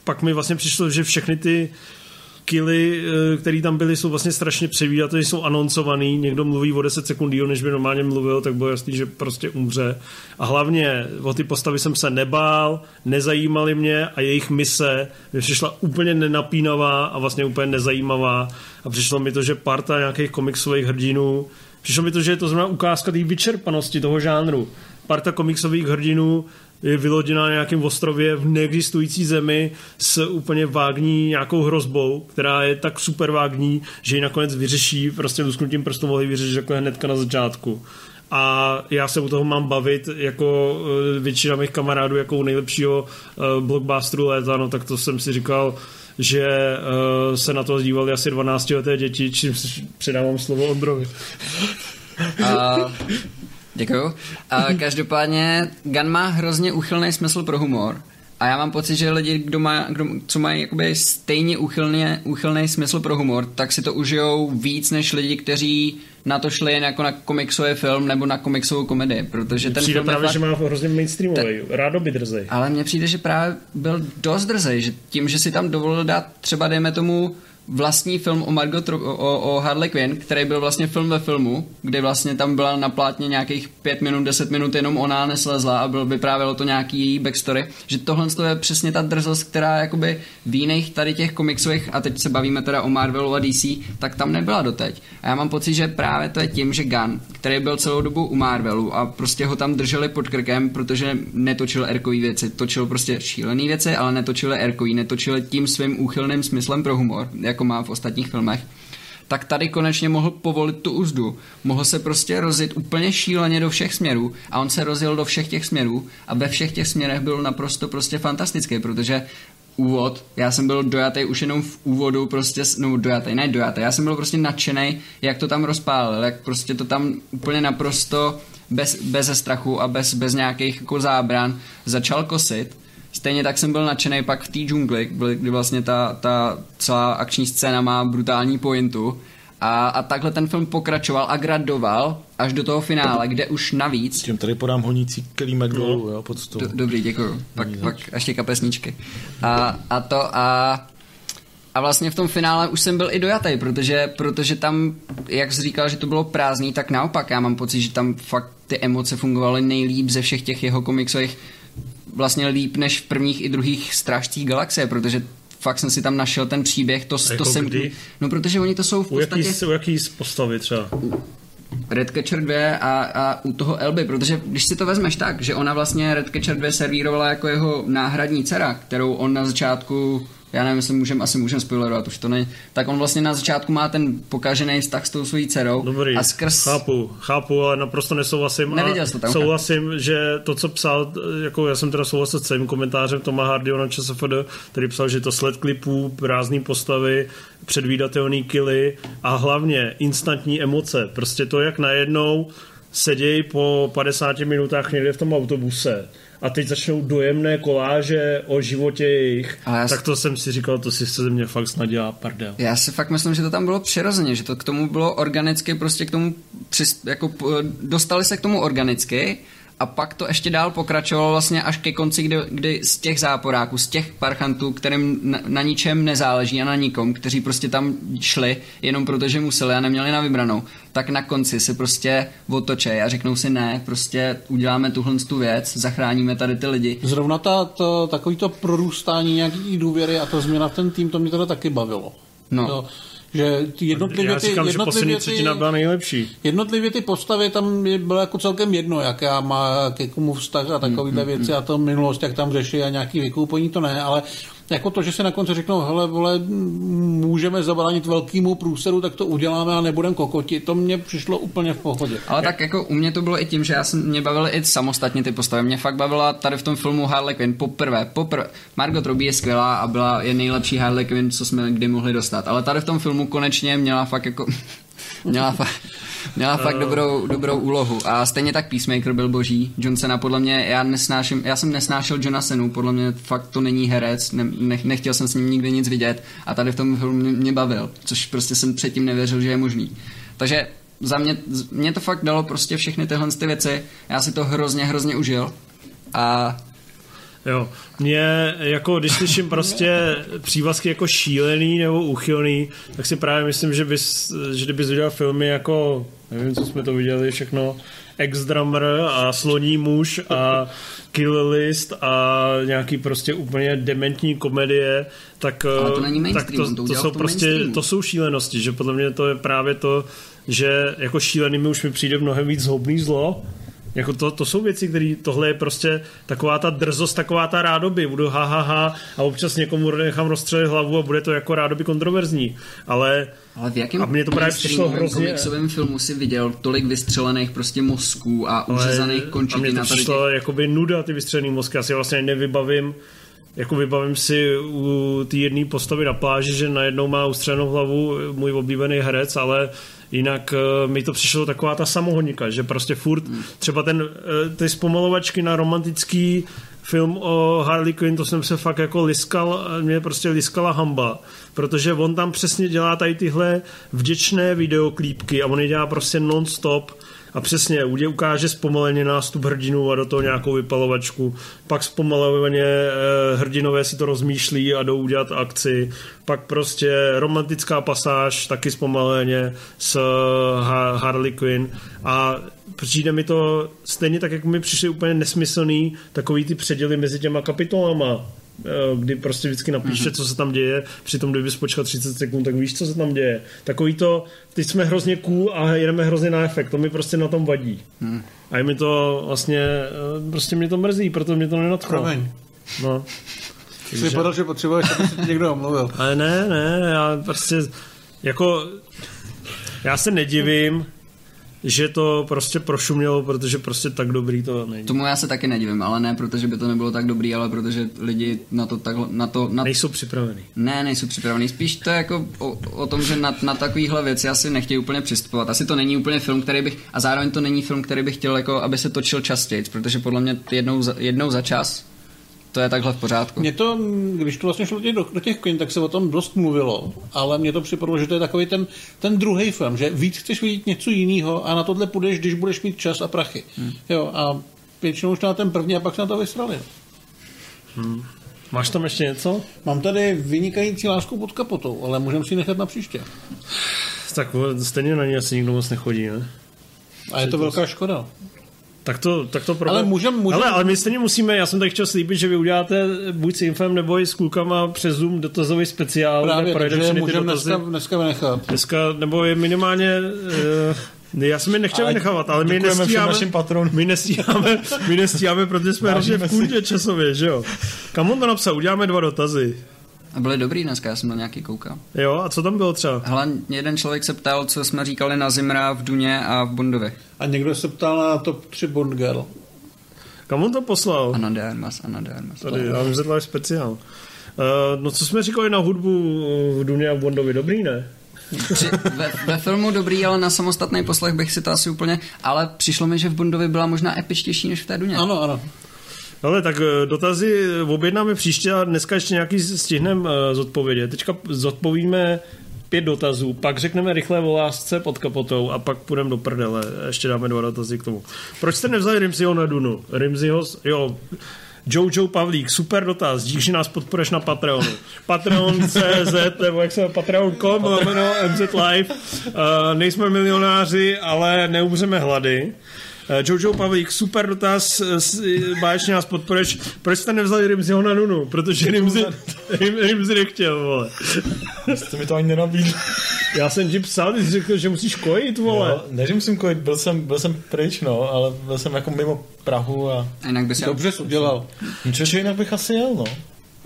Speaker 2: pak mi vlastně přišlo, že všechny ty killy, eh, které tam byly, jsou vlastně strašně převídaté, jsou anoncovaný, někdo mluví o 10 sekund díl, než by normálně mluvil, tak bylo jasný, že prostě umře. A hlavně o ty postavy jsem se nebál, nezajímaly mě a jejich mise mi přišla úplně nenapínavá a vlastně úplně nezajímavá. A přišlo mi to, že parta nějakých komiksových hrdinů, přišlo mi to, že je to znamená ukázka té vyčerpanosti toho žánru. Parta komiksových hrdinů je vyloděná na nějakém ostrově v neexistující zemi s úplně vágní nějakou hrozbou, která je tak super vágní, že ji nakonec vyřeší, prostě lusknutím prstu mohli vyřešit jako hnedka na začátku. A já se u toho mám bavit jako eh, většina mých kamarádů jako u nejlepšího eh, blockbusteru léta, no tak to jsem si říkal, že uh, se na to dívali asi 12 leté děti, čím předávám slovo Ondrovi.
Speaker 4: děkuju. A každopádně Gun má hrozně úchylný smysl pro humor. A já mám pocit, že lidi, kdo má, kdo, co mají jakoby stejně úchylně, úchylný smysl pro humor, tak si to užijou víc než lidi, kteří na to šli jen jako na komiksový film nebo na komiksovou komedii, protože ten
Speaker 2: Přijde
Speaker 4: film
Speaker 2: právě,
Speaker 4: fakt...
Speaker 2: že má hrozně mainstreamový, rádoby drzej.
Speaker 4: Ale mně přijde, že právě byl dost drzej, že tím, že si tam dovolil dát třeba, dejme tomu, vlastní film o Margot o, o, Harley Quinn, který byl vlastně film ve filmu, kde vlastně tam byla na plátně nějakých pět minut, deset minut jenom ona neslezla a byl, vyprávělo to nějaký její backstory, že tohle je přesně ta drzost, která jakoby v jiných tady těch komiksových, a teď se bavíme teda o Marvelu a DC, tak tam nebyla doteď. A já mám pocit, že právě to je tím, že Gunn, který byl celou dobu u Marvelu a prostě ho tam drželi pod krkem, protože netočil erkový věci, točil prostě šílený věci, ale netočil erkový, netočil tím svým úchylným smyslem pro humor, jako má v ostatních filmech, tak tady konečně mohl povolit tu úzdu. Mohl se prostě rozjet úplně šíleně do všech směrů a on se rozjel do všech těch směrů a ve všech těch směrech byl naprosto prostě fantastický, protože úvod, já jsem byl dojatý už jenom v úvodu, prostě, no dojatý, ne dojatý, já jsem byl prostě nadšený, jak to tam rozpálil, jak prostě to tam úplně naprosto bez, bez strachu a bez, bez nějakých jako zábran začal kosit Stejně tak jsem byl nadšený pak v té džungli, kdy vlastně ta, ta celá akční scéna má brutální pointu. A, a takhle ten film pokračoval a gradoval až do toho finále, kde už navíc...
Speaker 3: Tím tady podám honící kelímek dolů, jo, pod stůl.
Speaker 4: Do, dobrý, děkuju. Pak, pak ještě kapesníčky. A, a to a... A vlastně v tom finále už jsem byl i dojatý, protože, protože tam, jak jsi říkal, že to bylo prázdný, tak naopak já mám pocit, že tam fakt ty emoce fungovaly nejlíp ze všech těch jeho komiksových vlastně líp než v prvních i druhých strážcích galaxie, protože fakt jsem si tam našel ten příběh, to,
Speaker 2: jako
Speaker 4: to jsem...
Speaker 2: Kdy?
Speaker 4: No protože oni to jsou v
Speaker 2: u
Speaker 4: podstatě...
Speaker 2: Jaký, u jaký postavy třeba?
Speaker 4: Redcatcher 2 a, a u toho Elby, protože když si to vezmeš tak, že ona vlastně Redcatcher 2 servírovala jako jeho náhradní dcera, kterou on na začátku já nevím, jestli můžem, asi můžem spoilerovat, už to ne. Tak on vlastně na začátku má ten pokažený vztah s tou svojí dcerou.
Speaker 2: Dobrý,
Speaker 4: a skrz...
Speaker 2: chápu, chápu, ale naprosto nesouhlasím.
Speaker 4: Neviděl jsi to tam,
Speaker 2: Souhlasím, že to, co psal, jako já jsem teda souhlasil s celým komentářem Toma Hardyho na ČSFD, který psal, že to sled klipů, prázdný postavy, předvídatelný kily a hlavně instantní emoce. Prostě to, jak najednou sedějí po 50 minutách někde v tom autobuse a teď začnou dojemné koláže o životě jejich, já tak to jsem si říkal, to si se ze mě fakt snad dělá pardel.
Speaker 4: Já si fakt myslím, že to tam bylo přirozeně, že to k tomu bylo organicky, prostě k tomu přis, jako dostali se k tomu organicky a pak to ještě dál pokračovalo vlastně až ke konci, kdy, kdy z těch záporáků, z těch parchantů, kterým na, na ničem nezáleží a na nikom, kteří prostě tam šli jenom protože museli a neměli na vybranou, tak na konci se prostě otočej a řeknou si ne, prostě uděláme tuhle tu věc, zachráníme tady ty lidi.
Speaker 1: Zrovna ta, to, takový to prorůstání nějaký důvěry a ta změna v ten tým, to mě teda taky bavilo.
Speaker 4: No.
Speaker 1: To, že ty jednotlivě
Speaker 2: Já říkám,
Speaker 1: ty,
Speaker 2: že
Speaker 1: jednotlivě
Speaker 2: třetina byla nejlepší.
Speaker 1: Jednotlivě ty postavy tam bylo jako celkem jedno, jaká má ke komu vztah a takovýhle mm, věci a to minulost, jak tam řeší a nějaký vykoupení, to ne, ale jako to, že si na konci řeknou, hele, vole, můžeme zabránit velkému průseru, tak to uděláme a nebudeme kokoti. To mně přišlo úplně v pohodě.
Speaker 4: Ale tak jako u mě to bylo i tím, že já jsem mě bavily i samostatně ty postavy. Mě fakt bavila tady v tom filmu Harley Quinn poprvé. poprvé. Margot Robbie je skvělá a byla je nejlepší Harley Quinn, co jsme kdy mohli dostat. Ale tady v tom filmu konečně měla fakt jako měla fakt Měla fakt dobrou, dobrou úlohu. A stejně tak Peacemaker byl boží. Johnsona podle mě, já nesnáším, já jsem nesnášel Johna Senu, podle mě fakt to není herec, ne, ne, nechtěl jsem s ním nikdy nic vidět a tady v tom filmu mě, mě bavil, což prostě jsem předtím nevěřil, že je možný. Takže za mě, mě to fakt dalo prostě všechny tyhle ty věci, já si to hrozně, hrozně užil a
Speaker 2: Jo, mě jako, když slyším prostě přívazky jako šílený nebo uchylný, tak si právě myslím, že bys, že kdybys viděl filmy jako, nevím, co jsme to viděli všechno, Ex-Drummer a Sloní muž a Kill List a nějaký prostě úplně dementní komedie, tak,
Speaker 4: to, není
Speaker 2: tak to, to, to jsou prostě, to jsou šílenosti, že podle mě to je právě to, že jako šílenými už mi přijde mnohem víc zhoubný zlo, jako to, to jsou věci, které tohle je prostě taková ta drzost, taková ta rádoby. Budu ha, ha, ha a občas někomu nechám rozstřelit hlavu a bude to jako rádoby kontroverzní. Ale,
Speaker 4: ale v jakém
Speaker 2: a mě to právě přišlo hrozně...
Speaker 4: komiksovém filmu si viděl tolik vystřelených prostě mozků a uřezaných končetin.
Speaker 2: A mě to přišlo těch... jakoby nuda ty vystřelený mozky. Já si vlastně nevybavím jako vybavím si u té jedné postavy na pláži, že najednou má ustřenou hlavu můj oblíbený herec, ale jinak uh, mi to přišlo taková ta samohonika, že prostě furt třeba ten, uh, ty zpomalovačky na romantický film o Harley Quinn, to jsem se fakt jako liskal, mě prostě liskala hamba, protože on tam přesně dělá tady tyhle vděčné videoklípky a on je dělá prostě non-stop a přesně ukáže zpomaleně nástup hrdinů a do toho nějakou vypalovačku, pak zpomaleně eh, hrdinové si to rozmýšlí a jdou udělat akci, pak prostě romantická pasáž taky zpomaleně s eh, Harley Quinn. A přijde mi to stejně tak, jak mi přišly úplně nesmyslný takový ty předěly mezi těma kapitolama kdy prostě vždycky napíše, mm-hmm. co se tam děje, přitom kdyby počkat 30 sekund, tak víš, co se tam děje. Takový to, teď jsme hrozně cool a jedeme hrozně na efekt, to mi prostě na tom vadí. Mm. A je mi to vlastně, eh, prostě mě to mrzí, proto mě to nenadchlo.
Speaker 1: Promiň.
Speaker 2: No.
Speaker 1: Jsi vypadal, že potřebuješ, aby se někdo omluvil.
Speaker 2: Ale ne, ne, já prostě, jako, já se nedivím, že to prostě prošumělo, protože prostě tak dobrý to není.
Speaker 4: Tomu já se taky nedivím, ale ne protože by to nebylo tak dobrý, ale protože lidi na to tak, na to... Na...
Speaker 2: Nejsou připravení.
Speaker 4: Ne, nejsou připravení. Spíš to je jako o, o tom, že na, na takovýhle věci asi nechtějí úplně přistupovat. Asi to není úplně film, který bych... A zároveň to není film, který bych chtěl, jako, aby se točil častěji, protože podle mě jednou za, jednou za čas to je takhle v pořádku.
Speaker 1: Mě to, když to vlastně šlo do, do těch kin, tak se o tom dost mluvilo, ale mně to připadlo, že to je takový ten, ten druhý film, že víc chceš vidět něco jiného a na tohle půjdeš, když budeš mít čas a prachy. Hmm. Jo, a většinou už na ten první a pak se na to vysrali.
Speaker 2: Hmm. Máš tam ještě něco?
Speaker 1: Mám tady vynikající lásku pod kapotou, ale můžeme si nechat na příště.
Speaker 2: Tak stejně na ní asi nikdo moc nechodí, ne?
Speaker 1: A je to velká škoda.
Speaker 2: Tak to, tak to
Speaker 1: pro... Ale můžem, můžem...
Speaker 2: Ale, ale my stejně musíme, já jsem tak chtěl slíbit, že vy uděláte buď s Infem nebo i s klukama přes Zoom dotazový speciál,
Speaker 1: Právě, takže můžeme dneska, dneska vynechat.
Speaker 2: Dneska, nebo je minimálně... Uh, já jsem je nechtěl vynechávat, ale my nestíháme, my nestíháme, my nestíháme, protože jsme hrozně v kůdě časově, že jo. Kam on to napsal? Uděláme dva dotazy.
Speaker 4: A byly dobrý dneska, já jsem na nějaký koukal.
Speaker 2: Jo, a co tam bylo třeba?
Speaker 4: Hele, jeden člověk se ptal, co jsme říkali na Zimra v Duně a v Bondovi.
Speaker 1: A někdo se ptal na top 3 Bond Girl.
Speaker 2: Kam on to poslal?
Speaker 4: Anna de Armas, Anna de Armas.
Speaker 2: Tady, já vím, že to je speciál. Uh, no co jsme říkali na hudbu v Duně a v Bondovi, dobrý, ne?
Speaker 4: Při, ve, ve filmu dobrý, ale na samostatný poslech bych si to asi úplně... Ale přišlo mi, že v Bondovi byla možná epičtější než v té Duně.
Speaker 1: Ano, ano.
Speaker 2: Ale tak eh, dotazy objednáme příště a dneska ještě nějaký stihnem eh, zodpovědět. Teďka zodpovíme pět dotazů, pak řekneme rychle o lásce pod kapotou a pak půjdeme do prdele. Ještě dáme dva dotazy k tomu. Proč jste nevzali Rimziho na Dunu? Rimziho, jo, Jojo Pavlík, super dotaz, díky, že nás podporeš na Patreonu. Patreon.cz nebo jak se Patreon.com, lomeno MZ Live. Uh, nejsme milionáři, ale neumřeme hlady. Eh, Jojo Pavlík, super dotaz, eh, báječně nás podporeš. Proč jste nevzali Rimziho na Nunu? Protože Rimzi, Rimzi nechtěl, vole.
Speaker 3: Jste mi to ani nenabídl.
Speaker 2: Já jsem ti psal, ty jsi řekl, že musíš kojit, vole. Jo,
Speaker 3: ne, že musím kojit, byl jsem, byl jsem pryč, no, ale byl jsem jako mimo Prahu a...
Speaker 4: a jinak bys
Speaker 1: Dobře jsi udělal.
Speaker 3: Ničeho, jinak bych asi jel, no.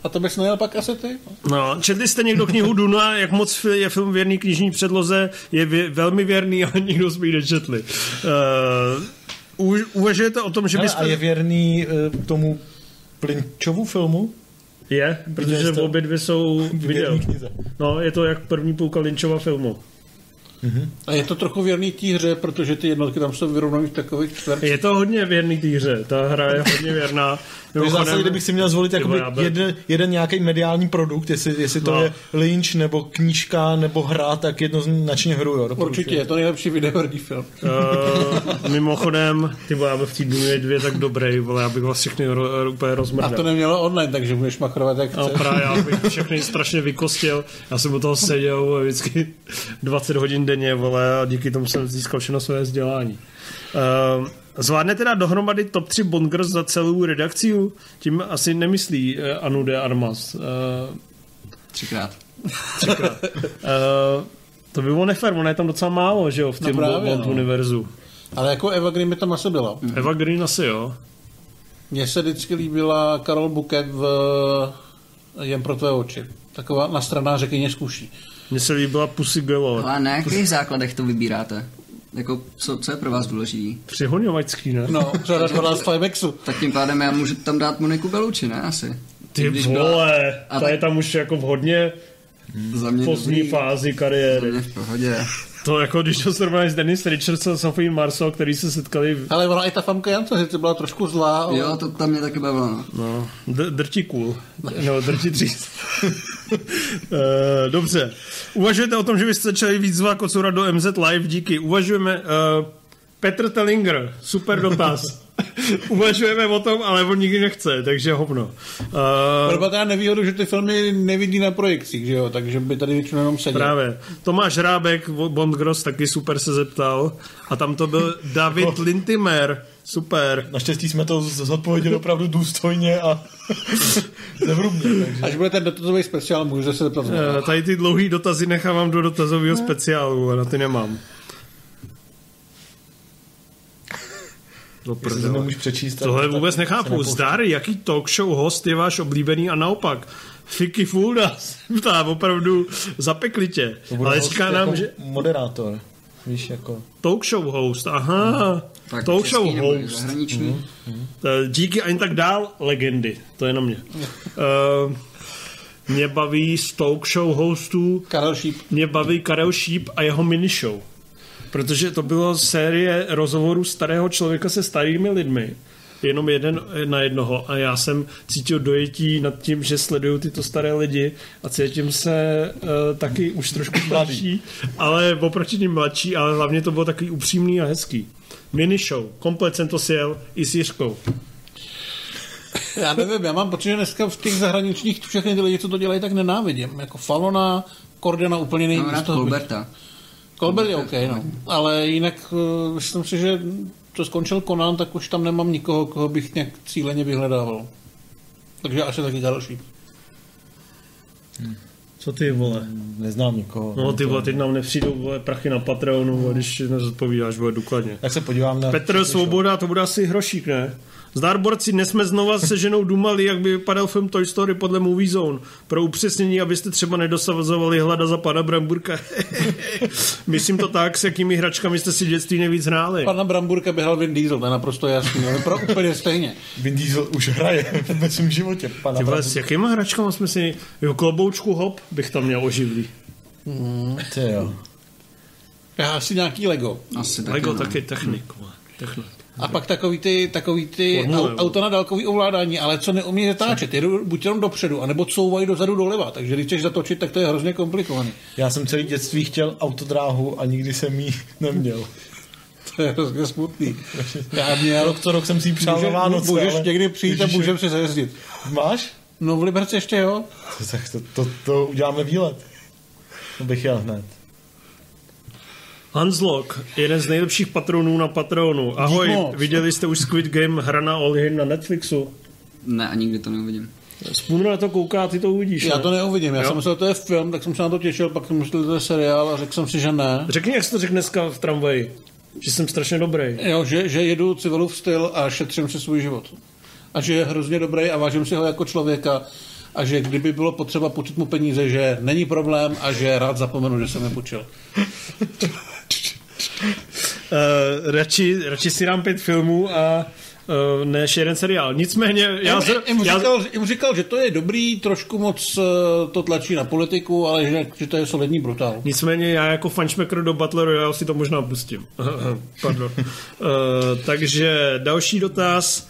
Speaker 1: A to bys nejel pak asi ty?
Speaker 2: No, četli jste někdo knihu Duna, jak moc je film věrný knižní předloze, je vě, velmi věrný, ale nikdo jsme ji nečetli. Uh, u, uvažujete o tom, že byste...
Speaker 3: A je věrný uh, tomu Plinčovu filmu?
Speaker 2: Je, protože obě dvě jsou video. No, je to jak první půlka Lynchova filmu.
Speaker 1: Mm-hmm. A je to trochu věrný té hře, protože ty jednotky tam jsou vyrovnané v takových čtvercích.
Speaker 2: Je to hodně věrný té hře, ta hra je hodně věrná.
Speaker 3: Zase, kdybych si měl zvolit jakoby jeden, jeden nějaký mediální produkt, jestli, jestli to no. je Lynch, nebo knížka, nebo hra, tak jednoznačně hru, jo.
Speaker 1: Určitě, je to nejlepší videoherní film.
Speaker 2: Uh, mimochodem, ty vole, v té dvě, dvě tak dobrý, vole, já bych vás všechny ro, úplně rozmrdal.
Speaker 1: A to nemělo online, takže budeš machrovat jak
Speaker 2: no, chceš. No právě, já bych všechny strašně vykostil. Já jsem u toho seděl vždycky 20 hodin denně, vole, a díky tomu jsem získal všechno své vzdělání. Uh, Zvládne teda dohromady top 3 Bongers za celou redakci? Tím asi nemyslí uh, Anu de Armas. Uh,
Speaker 4: Třikrát.
Speaker 2: Třikrát. uh, to by bylo nefér, ono je tam docela málo, že jo, v tom no Bond no. univerzu.
Speaker 1: Ale jako Eva Green by tam asi byla.
Speaker 2: Mm. Eva Green asi jo.
Speaker 1: Mně se vždycky líbila Karol Buket v Jen pro tvé oči. Taková na straná řekyně zkuší.
Speaker 2: Mně se líbila Pussy Galore.
Speaker 4: Ale na jakých základech to vybíráte? Jako, co, co je pro vás důležitý?
Speaker 2: Přihoňovačský, ne?
Speaker 1: No, řada 12 Fimexu.
Speaker 4: Tak tím pádem já můžu tam dát Moniku Beluči, ne? Asi.
Speaker 2: Ty
Speaker 4: Když byla-
Speaker 2: vole,
Speaker 4: a
Speaker 2: ta je
Speaker 4: tak-
Speaker 2: tam už jako v hodně
Speaker 4: Za mě
Speaker 2: pozdní fázi
Speaker 4: za
Speaker 2: kariéry.
Speaker 4: mě v pohodě.
Speaker 2: To jako když to srovnáš s Dennis Richards a Sophie Marceau, který se setkali v...
Speaker 1: Ale ona i ta famka Jance, sice byla trošku zlá, ale...
Speaker 4: Jo, to tam mě taky bavilo. no.
Speaker 2: No, d- drti cool. No, drti tříst. Eh, Dobře. Uvažujete o tom, že byste začali víc zvát Kocura do MZ Live? Díky. Uvažujeme... Uh, Petr Tellinger, super dotaz. Uvažujeme o tom, ale on nikdy nechce, takže hovno. Uh,
Speaker 1: Proto teda nevýhodu, že ty filmy nevidí na projekcích, že jo, takže by tady většinou jenom seděl.
Speaker 2: Právě. Tomáš Rábek, Bond Gross, taky super se zeptal. A tam to byl David Lintimer. Super.
Speaker 3: Naštěstí jsme to zodpověděli opravdu důstojně a zevrubně. Takže.
Speaker 1: Až bude ten dotazový speciál, můžu se zeptat.
Speaker 2: Eh, Tady ty dlouhý dotazy nechávám do dotazového speciálu a na ty nemám.
Speaker 3: Jestli nemůžeš přečíst.
Speaker 2: Tohle
Speaker 3: tak
Speaker 2: vůbec nechápu. Zdar, jaký talk show host je váš oblíbený a naopak? Fiky Fulda, ptá opravdu zapeklitě. Ale říká nám,
Speaker 3: jako
Speaker 2: že
Speaker 3: Moderátor. Víš, jako...
Speaker 2: talk show host, aha,
Speaker 4: Tak
Speaker 2: talk show host.
Speaker 4: Zahraniční.
Speaker 2: Eh, Díky ani tak dál, legendy. To je na mě. Uh, mě baví z talk show hostů,
Speaker 1: Karel Šíp.
Speaker 2: mě baví Karel Šíp a jeho mini show. Protože to bylo série rozhovorů starého člověka se starými lidmi. Jenom jeden na jednoho. A já jsem cítil dojetí nad tím, že sleduju tyto staré lidi a cítím se uh, taky už trošku mladší, ale oproti ním mladší, ale hlavně to bylo takový upřímný a hezký. Mini show. Komplet jsem to sjel i s Jiřkou.
Speaker 1: Já nevím, já mám pocit, že dneska v těch zahraničních všechny ty lidi, co to dělají, tak nenávidím. Jako Falona, Cordena úplně nejvíc.
Speaker 4: Mám rád
Speaker 1: toho bych- Colbert je OK, no. Ale jinak uh, myslím si, že to skončil Conan, tak už tam nemám nikoho, koho bych nějak cíleně vyhledával. Takže asi taky Karel Šíp.
Speaker 2: Co ty vole?
Speaker 3: Neznám nikoho.
Speaker 2: No ty vole, teď nám nepřijdou vole, prachy na Patreonu, a když nezodpovídáš vole důkladně.
Speaker 3: Tak se podívám na...
Speaker 2: Petr Svoboda, to bude asi hrošík, ne? Zdar borci, dnes jsme znova se ženou dumali, jak by vypadal film Toy Story podle Movie Zone. Pro upřesnění, abyste třeba nedosazovali hlada za pana Bramburka. Myslím to tak, s jakými hračkami jste si dětství nejvíc hráli.
Speaker 1: Pana Bramburka běhal Vin Diesel, to je naprosto jasný, ale pro úplně stejně.
Speaker 3: Vin Diesel už hraje ve svém životě. Pana
Speaker 2: Ty vole,
Speaker 3: Bramburka.
Speaker 2: s jakýma hračkama jsme si... Jo, kloboučku hop bych tam měl oživlý.
Speaker 3: Ty jo.
Speaker 1: Já asi nějaký Lego.
Speaker 4: Asi taky.
Speaker 2: Lego
Speaker 4: no.
Speaker 2: taky technik. Technik.
Speaker 1: A pak takový ty, takový ty
Speaker 2: Formule,
Speaker 1: au, auta na dálkový ovládání, ale co neumí zatáčet, jedu buď jenom dopředu, anebo couvají dozadu doleva, takže když chceš zatočit, tak to je hrozně komplikovaný.
Speaker 3: Já jsem celý dětství chtěl autodráhu a nikdy jsem ji neměl.
Speaker 1: To je hrozně smutný. Já měl...
Speaker 3: Rok co rok jsem si ji přál na
Speaker 1: Může,
Speaker 3: Vánoce,
Speaker 1: můžeš
Speaker 3: ale...
Speaker 1: někdy přijít a
Speaker 3: Ježiši,
Speaker 1: můžeme si zajezdit.
Speaker 3: Máš?
Speaker 1: No v Liberci ještě jo.
Speaker 3: Tak to, to, to uděláme výlet. To bych jel hned.
Speaker 2: Hanslok, jeden z nejlepších patronů na Patronu. Ahoj, viděli jste už Squid Game, hra na All In na Netflixu?
Speaker 4: Ne, a nikdy to neuvidím.
Speaker 2: Spůnu na to kouká, ty to uvidíš.
Speaker 1: Já
Speaker 2: ne?
Speaker 1: to neuvidím, já
Speaker 2: Jo.
Speaker 1: jsem myslel, že to je film, tak jsem se na to těšil, pak jsem myslel, že to je seriál a řekl jsem si, že ne.
Speaker 2: Řekni, jak jsi to řekl dneska v tramvaji. Že jsem strašně dobrý.
Speaker 1: Jo, že, že jedu civilův styl a šetřím si svůj život. A že je hrozně dobrý a vážím si ho jako člověka a že kdyby bylo potřeba půjčit mu peníze, že není problém a že rád zapomenu, že jsem je půjčil.
Speaker 2: Uh, radši, radši si dám pět filmů a uh, než jeden seriál. Nicméně, já,
Speaker 1: Já,
Speaker 2: zr-
Speaker 1: jim,
Speaker 2: já,
Speaker 1: říkal, jim říkal, že to je dobrý, trošku moc eh, to tlačí na politiku, ale že, že to je solidní brutál.
Speaker 2: nicméně já jako fanšmekr do Battle Royale si to možná pustím. Pardon. Uh, takže další dotaz.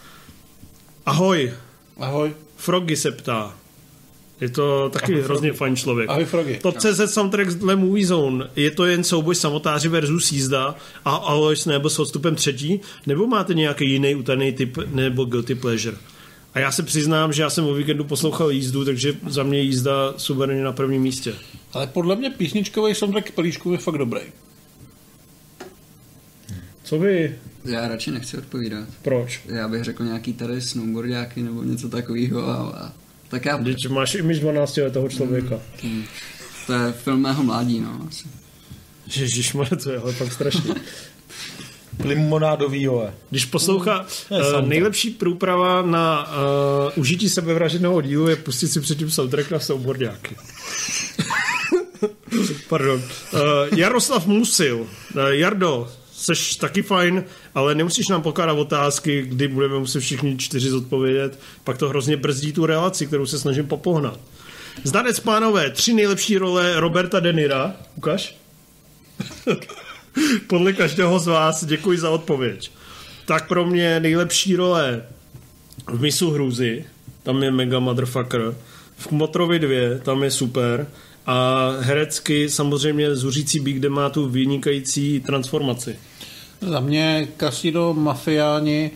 Speaker 2: Ahoj,
Speaker 1: Ahoj.
Speaker 2: Froggy se ptá. Je to taky
Speaker 1: Ahoj,
Speaker 2: hrozně fajn člověk.
Speaker 1: Ahoj, Froggy.
Speaker 2: Top CZ soundtrack dle Movie Zone. Je to jen souboj samotáři versus jízda a Alois nebo s odstupem třetí? Nebo máte nějaký jiný utajený typ nebo guilty pleasure? A já se přiznám, že já jsem o víkendu poslouchal jízdu, takže za mě jízda suverénně na prvním místě.
Speaker 1: Ale podle mě písničkový soundtrack Pelíšku je fakt dobrý.
Speaker 2: Co vy?
Speaker 4: Já radši nechci odpovídat.
Speaker 2: Proč?
Speaker 4: Já bych řekl nějaký tady snowboardáky nebo něco takového. A, a, tak já...
Speaker 2: Když máš image 12 letého člověka.
Speaker 4: To je film mého mládí, no. Asi.
Speaker 2: Ježišmarja, to je ale fakt strašný.
Speaker 3: Limonádový, jo.
Speaker 2: Když poslouchá,
Speaker 3: je
Speaker 2: uh, nejlepší průprava na uh, užití sebevražedného dílu je pustit si předtím soundtrack na snowboardáky. Pardon. Uh, Jaroslav Musil. Uh, Jardo, seš taky fajn, ale nemusíš nám pokládat otázky, kdy budeme muset všichni čtyři zodpovědět, pak to hrozně brzdí tu relaci, kterou se snažím popohnat. Zdanec pánové, tři nejlepší role Roberta Denira. Ukaž? Podle každého z vás děkuji za odpověď. Tak pro mě nejlepší role v Misu Hrůzy, tam je mega motherfucker. V Motrovi 2, tam je super. A herecky samozřejmě Zuřící bík, kde má tu vynikající transformaci.
Speaker 1: Za mě Casino, Mafiáni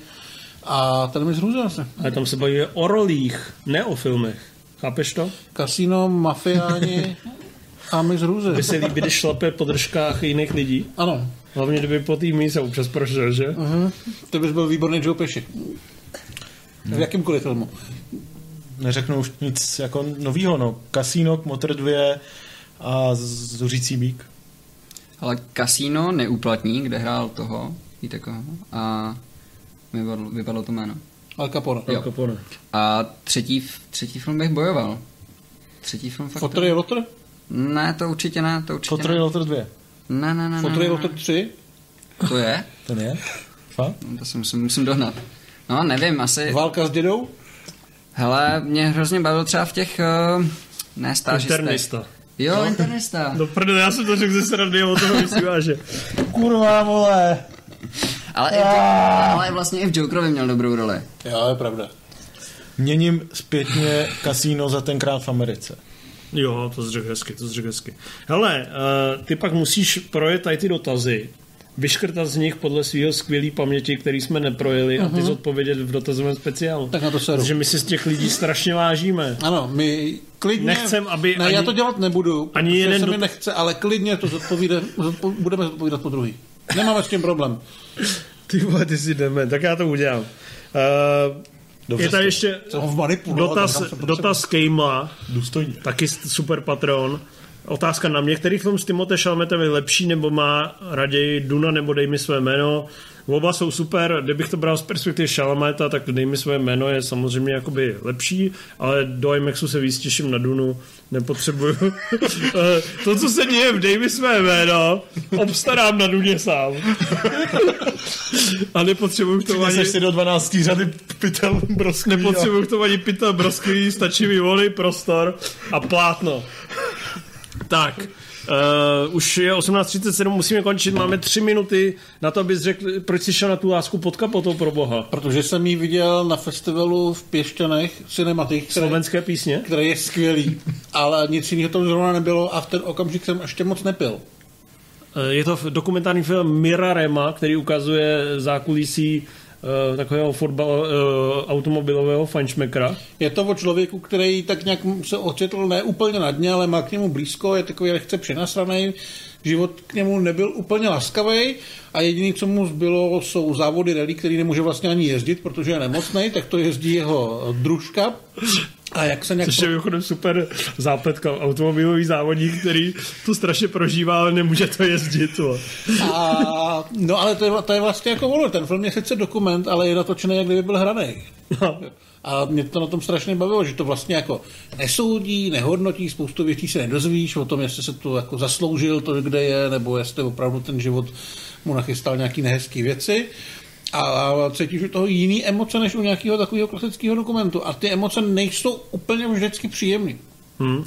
Speaker 1: a ten mi zhrůzil asi.
Speaker 2: Ale tam se bavíme o rolích, ne o filmech. Chápeš to?
Speaker 1: Kasino, Mafiáni a mi zhrůzil.
Speaker 2: By se líbí, když šlape po držkách jiných lidí.
Speaker 1: Ano.
Speaker 2: Hlavně, kdyby po té míse občas prošel, že?
Speaker 1: Uh-huh. To bys byl výborný Joe Pesci. V jakýmkoliv filmu.
Speaker 3: Neřeknu už nic jako novýho, no. Casino, Motor 2 a Zuřící bík.
Speaker 4: Ale Casino neúplatní, kde hrál toho, víte koho, a vypadlo, vypadlo to jméno.
Speaker 1: Al Capone.
Speaker 2: Al Capone.
Speaker 4: A třetí, třetí film bych bojoval. Třetí film fakt...
Speaker 1: Fotr je Lotr?
Speaker 4: Ne, to určitě ne, to určitě
Speaker 3: Fotr je
Speaker 4: ne.
Speaker 3: Lotr 2.
Speaker 4: Ne, ne, ne,
Speaker 1: Fotr je Lotr 3?
Speaker 4: To je?
Speaker 3: Ten je? Fakt?
Speaker 4: No, To si musím, musím dohnat. No, nevím, asi...
Speaker 1: Válka s dědou?
Speaker 4: Hele, mě hrozně bavil třeba v těch... Uh, ne, stážistech.
Speaker 2: Internista.
Speaker 4: Jo, no. internista.
Speaker 2: No prdele, já jsem to řekl ze srandy, o toho myslím, že.
Speaker 3: Kurva, vole!
Speaker 4: Ale, i ale vlastně i v Jokerovi měl dobrou roli.
Speaker 1: Jo, je pravda.
Speaker 3: Měním zpětně kasíno za tenkrát v Americe.
Speaker 2: Jo, to zřek hezky, to zřek hezky. Hele, uh, ty pak musíš projet tady ty dotazy, vyškrtat z nich podle svého skvělé paměti, který jsme neprojeli, uh-huh. a ty zodpovědět v dotazovém speciálu.
Speaker 1: Tak na to seru.
Speaker 2: Protože my si z těch lidí strašně vážíme.
Speaker 1: Ano, my klidně...
Speaker 2: Nechcem, aby
Speaker 1: Ne,
Speaker 2: ani-
Speaker 1: já to dělat nebudu,
Speaker 2: ani
Speaker 1: protože
Speaker 2: jeden
Speaker 1: se mi
Speaker 2: dot-
Speaker 1: nechce, ale klidně to zodpovíde, zodpo, budeme zodpovídat po druhý. Nemáme s tím problém.
Speaker 2: Ty vole, ty si jdeme, tak já to udělám. Uh,
Speaker 3: Dobře
Speaker 2: je tady ještě
Speaker 1: vmanipulovat,
Speaker 2: dotaz,
Speaker 1: se
Speaker 2: dotaz Kejma,
Speaker 3: Důstojně.
Speaker 2: taky super patron. Otázka na mě, který film s Timothée Chalametem je lepší, nebo má raději Duna, nebo Dej mi své jméno? Oba jsou super, kdybych to bral z perspektivy Chalameta, tak Dej mi své jméno je samozřejmě jakoby lepší, ale do IMAXu se víc těším na Dunu, nepotřebuju. Eh, to, co se děje v Dej mi své jméno, obstarám na Duně sám. A nepotřebuju k tomu ani...
Speaker 3: Si do 12. řady pytel broskový.
Speaker 2: Nepotřebuju k tomu ani pytel broskový, stačí mi volný prostor a plátno. Tak, uh, už je 18.37, musíme končit, máme tři minuty na to, abys řekl, proč jsi šel na tu lásku pod kapotou pro boha.
Speaker 1: Protože jsem ji viděl na festivalu v Pěšťanech Cinematic, který,
Speaker 2: Slovenské písně?
Speaker 1: který je skvělý, ale nic jiného tam zrovna nebylo a v ten okamžik jsem ještě moc nepil.
Speaker 2: Eh, Je to dokumentární film Mirarema, který ukazuje zákulisí uh, takového fotbal, uh, automobilového fančmekra.
Speaker 1: Je to o člověku, který tak nějak se ocitl ne úplně na dně, ale má k němu blízko, je takový lehce přinasraný, život k němu nebyl úplně laskavý a jediné, co mu zbylo, jsou závody rally, který nemůže vlastně ani jezdit, protože je nemocný, tak to jezdí jeho družka. A jak se nějak...
Speaker 2: Což je mimochodem super zápletka, automobilový závodník, který to strašně prožívá, ale nemůže to jezdit.
Speaker 1: A, no ale to je, to je vlastně jako ono, ten film je sice dokument, ale je natočený, jak kdyby byl hraný.
Speaker 2: No.
Speaker 1: A mě to na tom strašně bavilo, že to vlastně jako nesoudí, nehodnotí, spoustu věcí se nedozvíš o tom, jestli se to jako zasloužil to, kde je, nebo jestli opravdu ten život mu nachystal nějaký nehezký věci. A cítíš u toho jiný emoce, než u nějakého takového klasického dokumentu. A ty emoce nejsou úplně vždycky příjemné.
Speaker 2: Hmm.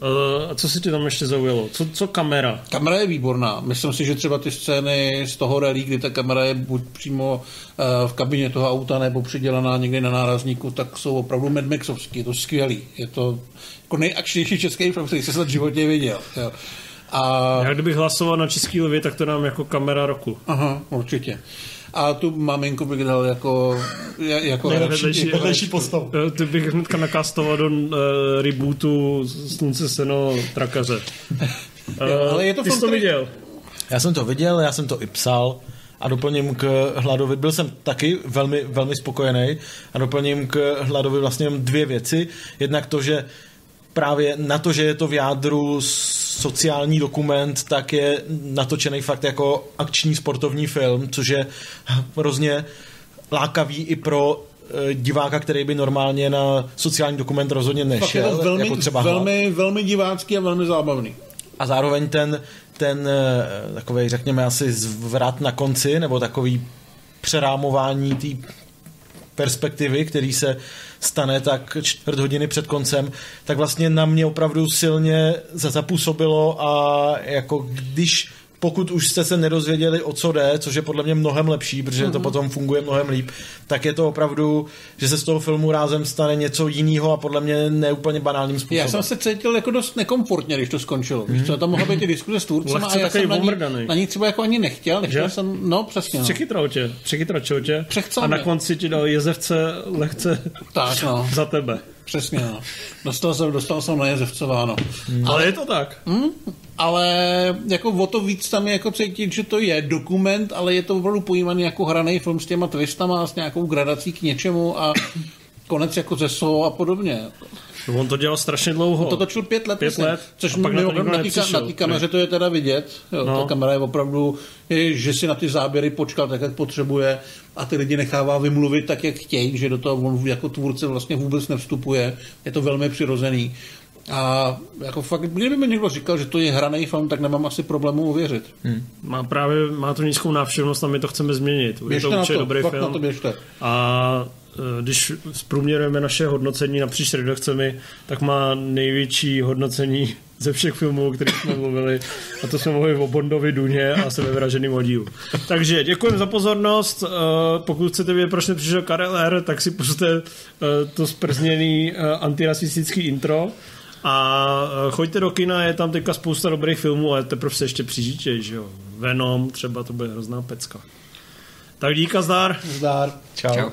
Speaker 2: Uh, a co si ty tam ještě zaujalo? Co, co kamera?
Speaker 1: Kamera je výborná. Myslím si, že třeba ty scény z toho rally, kdy ta kamera je buď přímo eh, v kabině toho auta nebo přidělaná někde na nárazníku, tak jsou opravdu Mad Maxovský. Je to skvělý. Je to jako nejakčnější český film, který jsem v životě viděl. Jo. A,
Speaker 2: Já kdybych hlasoval na Český lvě, tak to dám jako kamera roku.
Speaker 1: aha, určitě. A tu maminku bych dal jako, jako,
Speaker 2: Nejvedlejší-
Speaker 1: jako
Speaker 3: Vedlejší postavu.
Speaker 2: Eh, Ty bych hnedka nakastoval do uh, rebootu Slunce, seno, trakaře. Uh,
Speaker 1: ale je to
Speaker 2: ty
Speaker 1: film,
Speaker 2: jsi to viděl?
Speaker 3: Já jsem to viděl, já jsem to i psal a doplním k Hladovi, byl jsem taky velmi, velmi spokojený a doplním k Hladovi vlastně jenom dvě věci. Jednak to, že právě na to, že je to v jádru sociální dokument, tak je natočený fakt jako akční sportovní film, což je hrozně lákavý i pro eh, diváka, který by normálně na sociální dokument rozhodně
Speaker 1: Fakt je
Speaker 3: nešel,
Speaker 1: to velmi,
Speaker 3: jako třeba Hlad.
Speaker 1: velmi, velmi divácký a velmi zábavný.
Speaker 3: A zároveň ten, ten eh, takový, řekněme, asi zvrat na konci, nebo takový přerámování té perspektivy, který se stane tak čtvrt hodiny před koncem, tak vlastně na mě opravdu silně zapůsobilo a jako když pokud už jste se nedozvěděli, o co jde, což je podle mě mnohem lepší, protože mm-hmm. to potom funguje mnohem líp, tak je to opravdu, že se z toho filmu rázem stane něco jiného a podle mě neúplně banálním způsobem.
Speaker 1: Já jsem se cítil jako dost nekomfortně, když to skončilo. Mm-hmm. Víš co, tam mohla být i diskuze s Turcem a já jsem na ní, na ní, třeba jako ani nechtěl. nechtěl jsem, no přesně. No.
Speaker 2: Přechytral tě, přechytračil tě. A na konci ti dal jezevce lehce
Speaker 1: tak, no.
Speaker 2: za tebe.
Speaker 1: Přesně, no. Dostal jsem, dostal jsem na Jezevcováno.
Speaker 2: Hmm. Ale je to tak.
Speaker 1: Hmm, ale jako o to víc tam je jako cítit, že to je dokument, ale je to opravdu pojímaný jako hraný film s těma twistama a s nějakou gradací k něčemu a konec jako ze a podobně.
Speaker 2: No on to dělal strašně dlouho. On
Speaker 1: to točil pět let,
Speaker 2: pět
Speaker 1: myslím,
Speaker 2: let
Speaker 1: což mi mimochodem na té kameře to je teda vidět. Jo, no. Ta kamera je opravdu, je, že si na ty záběry počkal tak, jak potřebuje a ty lidi nechává vymluvit tak, jak chtějí, že do toho on jako tvůrce vlastně vůbec nevstupuje. Je to velmi přirozený. A jako fakt, kdyby mi někdo říkal, že to je hraný film, tak nemám asi problému uvěřit. Hmm.
Speaker 2: Má právě, má to nízkou návštěvnost a my to chceme změnit.
Speaker 1: Běžte
Speaker 2: je to
Speaker 1: určitě
Speaker 2: dobrý
Speaker 1: film. Na to běžte.
Speaker 2: A e, když zprůměrujeme naše hodnocení napříč redakcemi, tak má největší hodnocení ze všech filmů, o kterých jsme mluvili. A to jsme mluvili o Bondovi, Duně a sebevraženým oddílu. Takže děkujeme za pozornost. E, pokud chcete vědět, proč nepřišel Karel R., tak si puste e, to sprzněný antirasistický intro. A choďte do kina, je tam teďka spousta dobrých filmů, ale teprve se ještě přižijte, že jo. Venom, třeba to bude hrozná pecka. Tak díka, zdar.
Speaker 1: Zdar.
Speaker 3: Čau. Čau.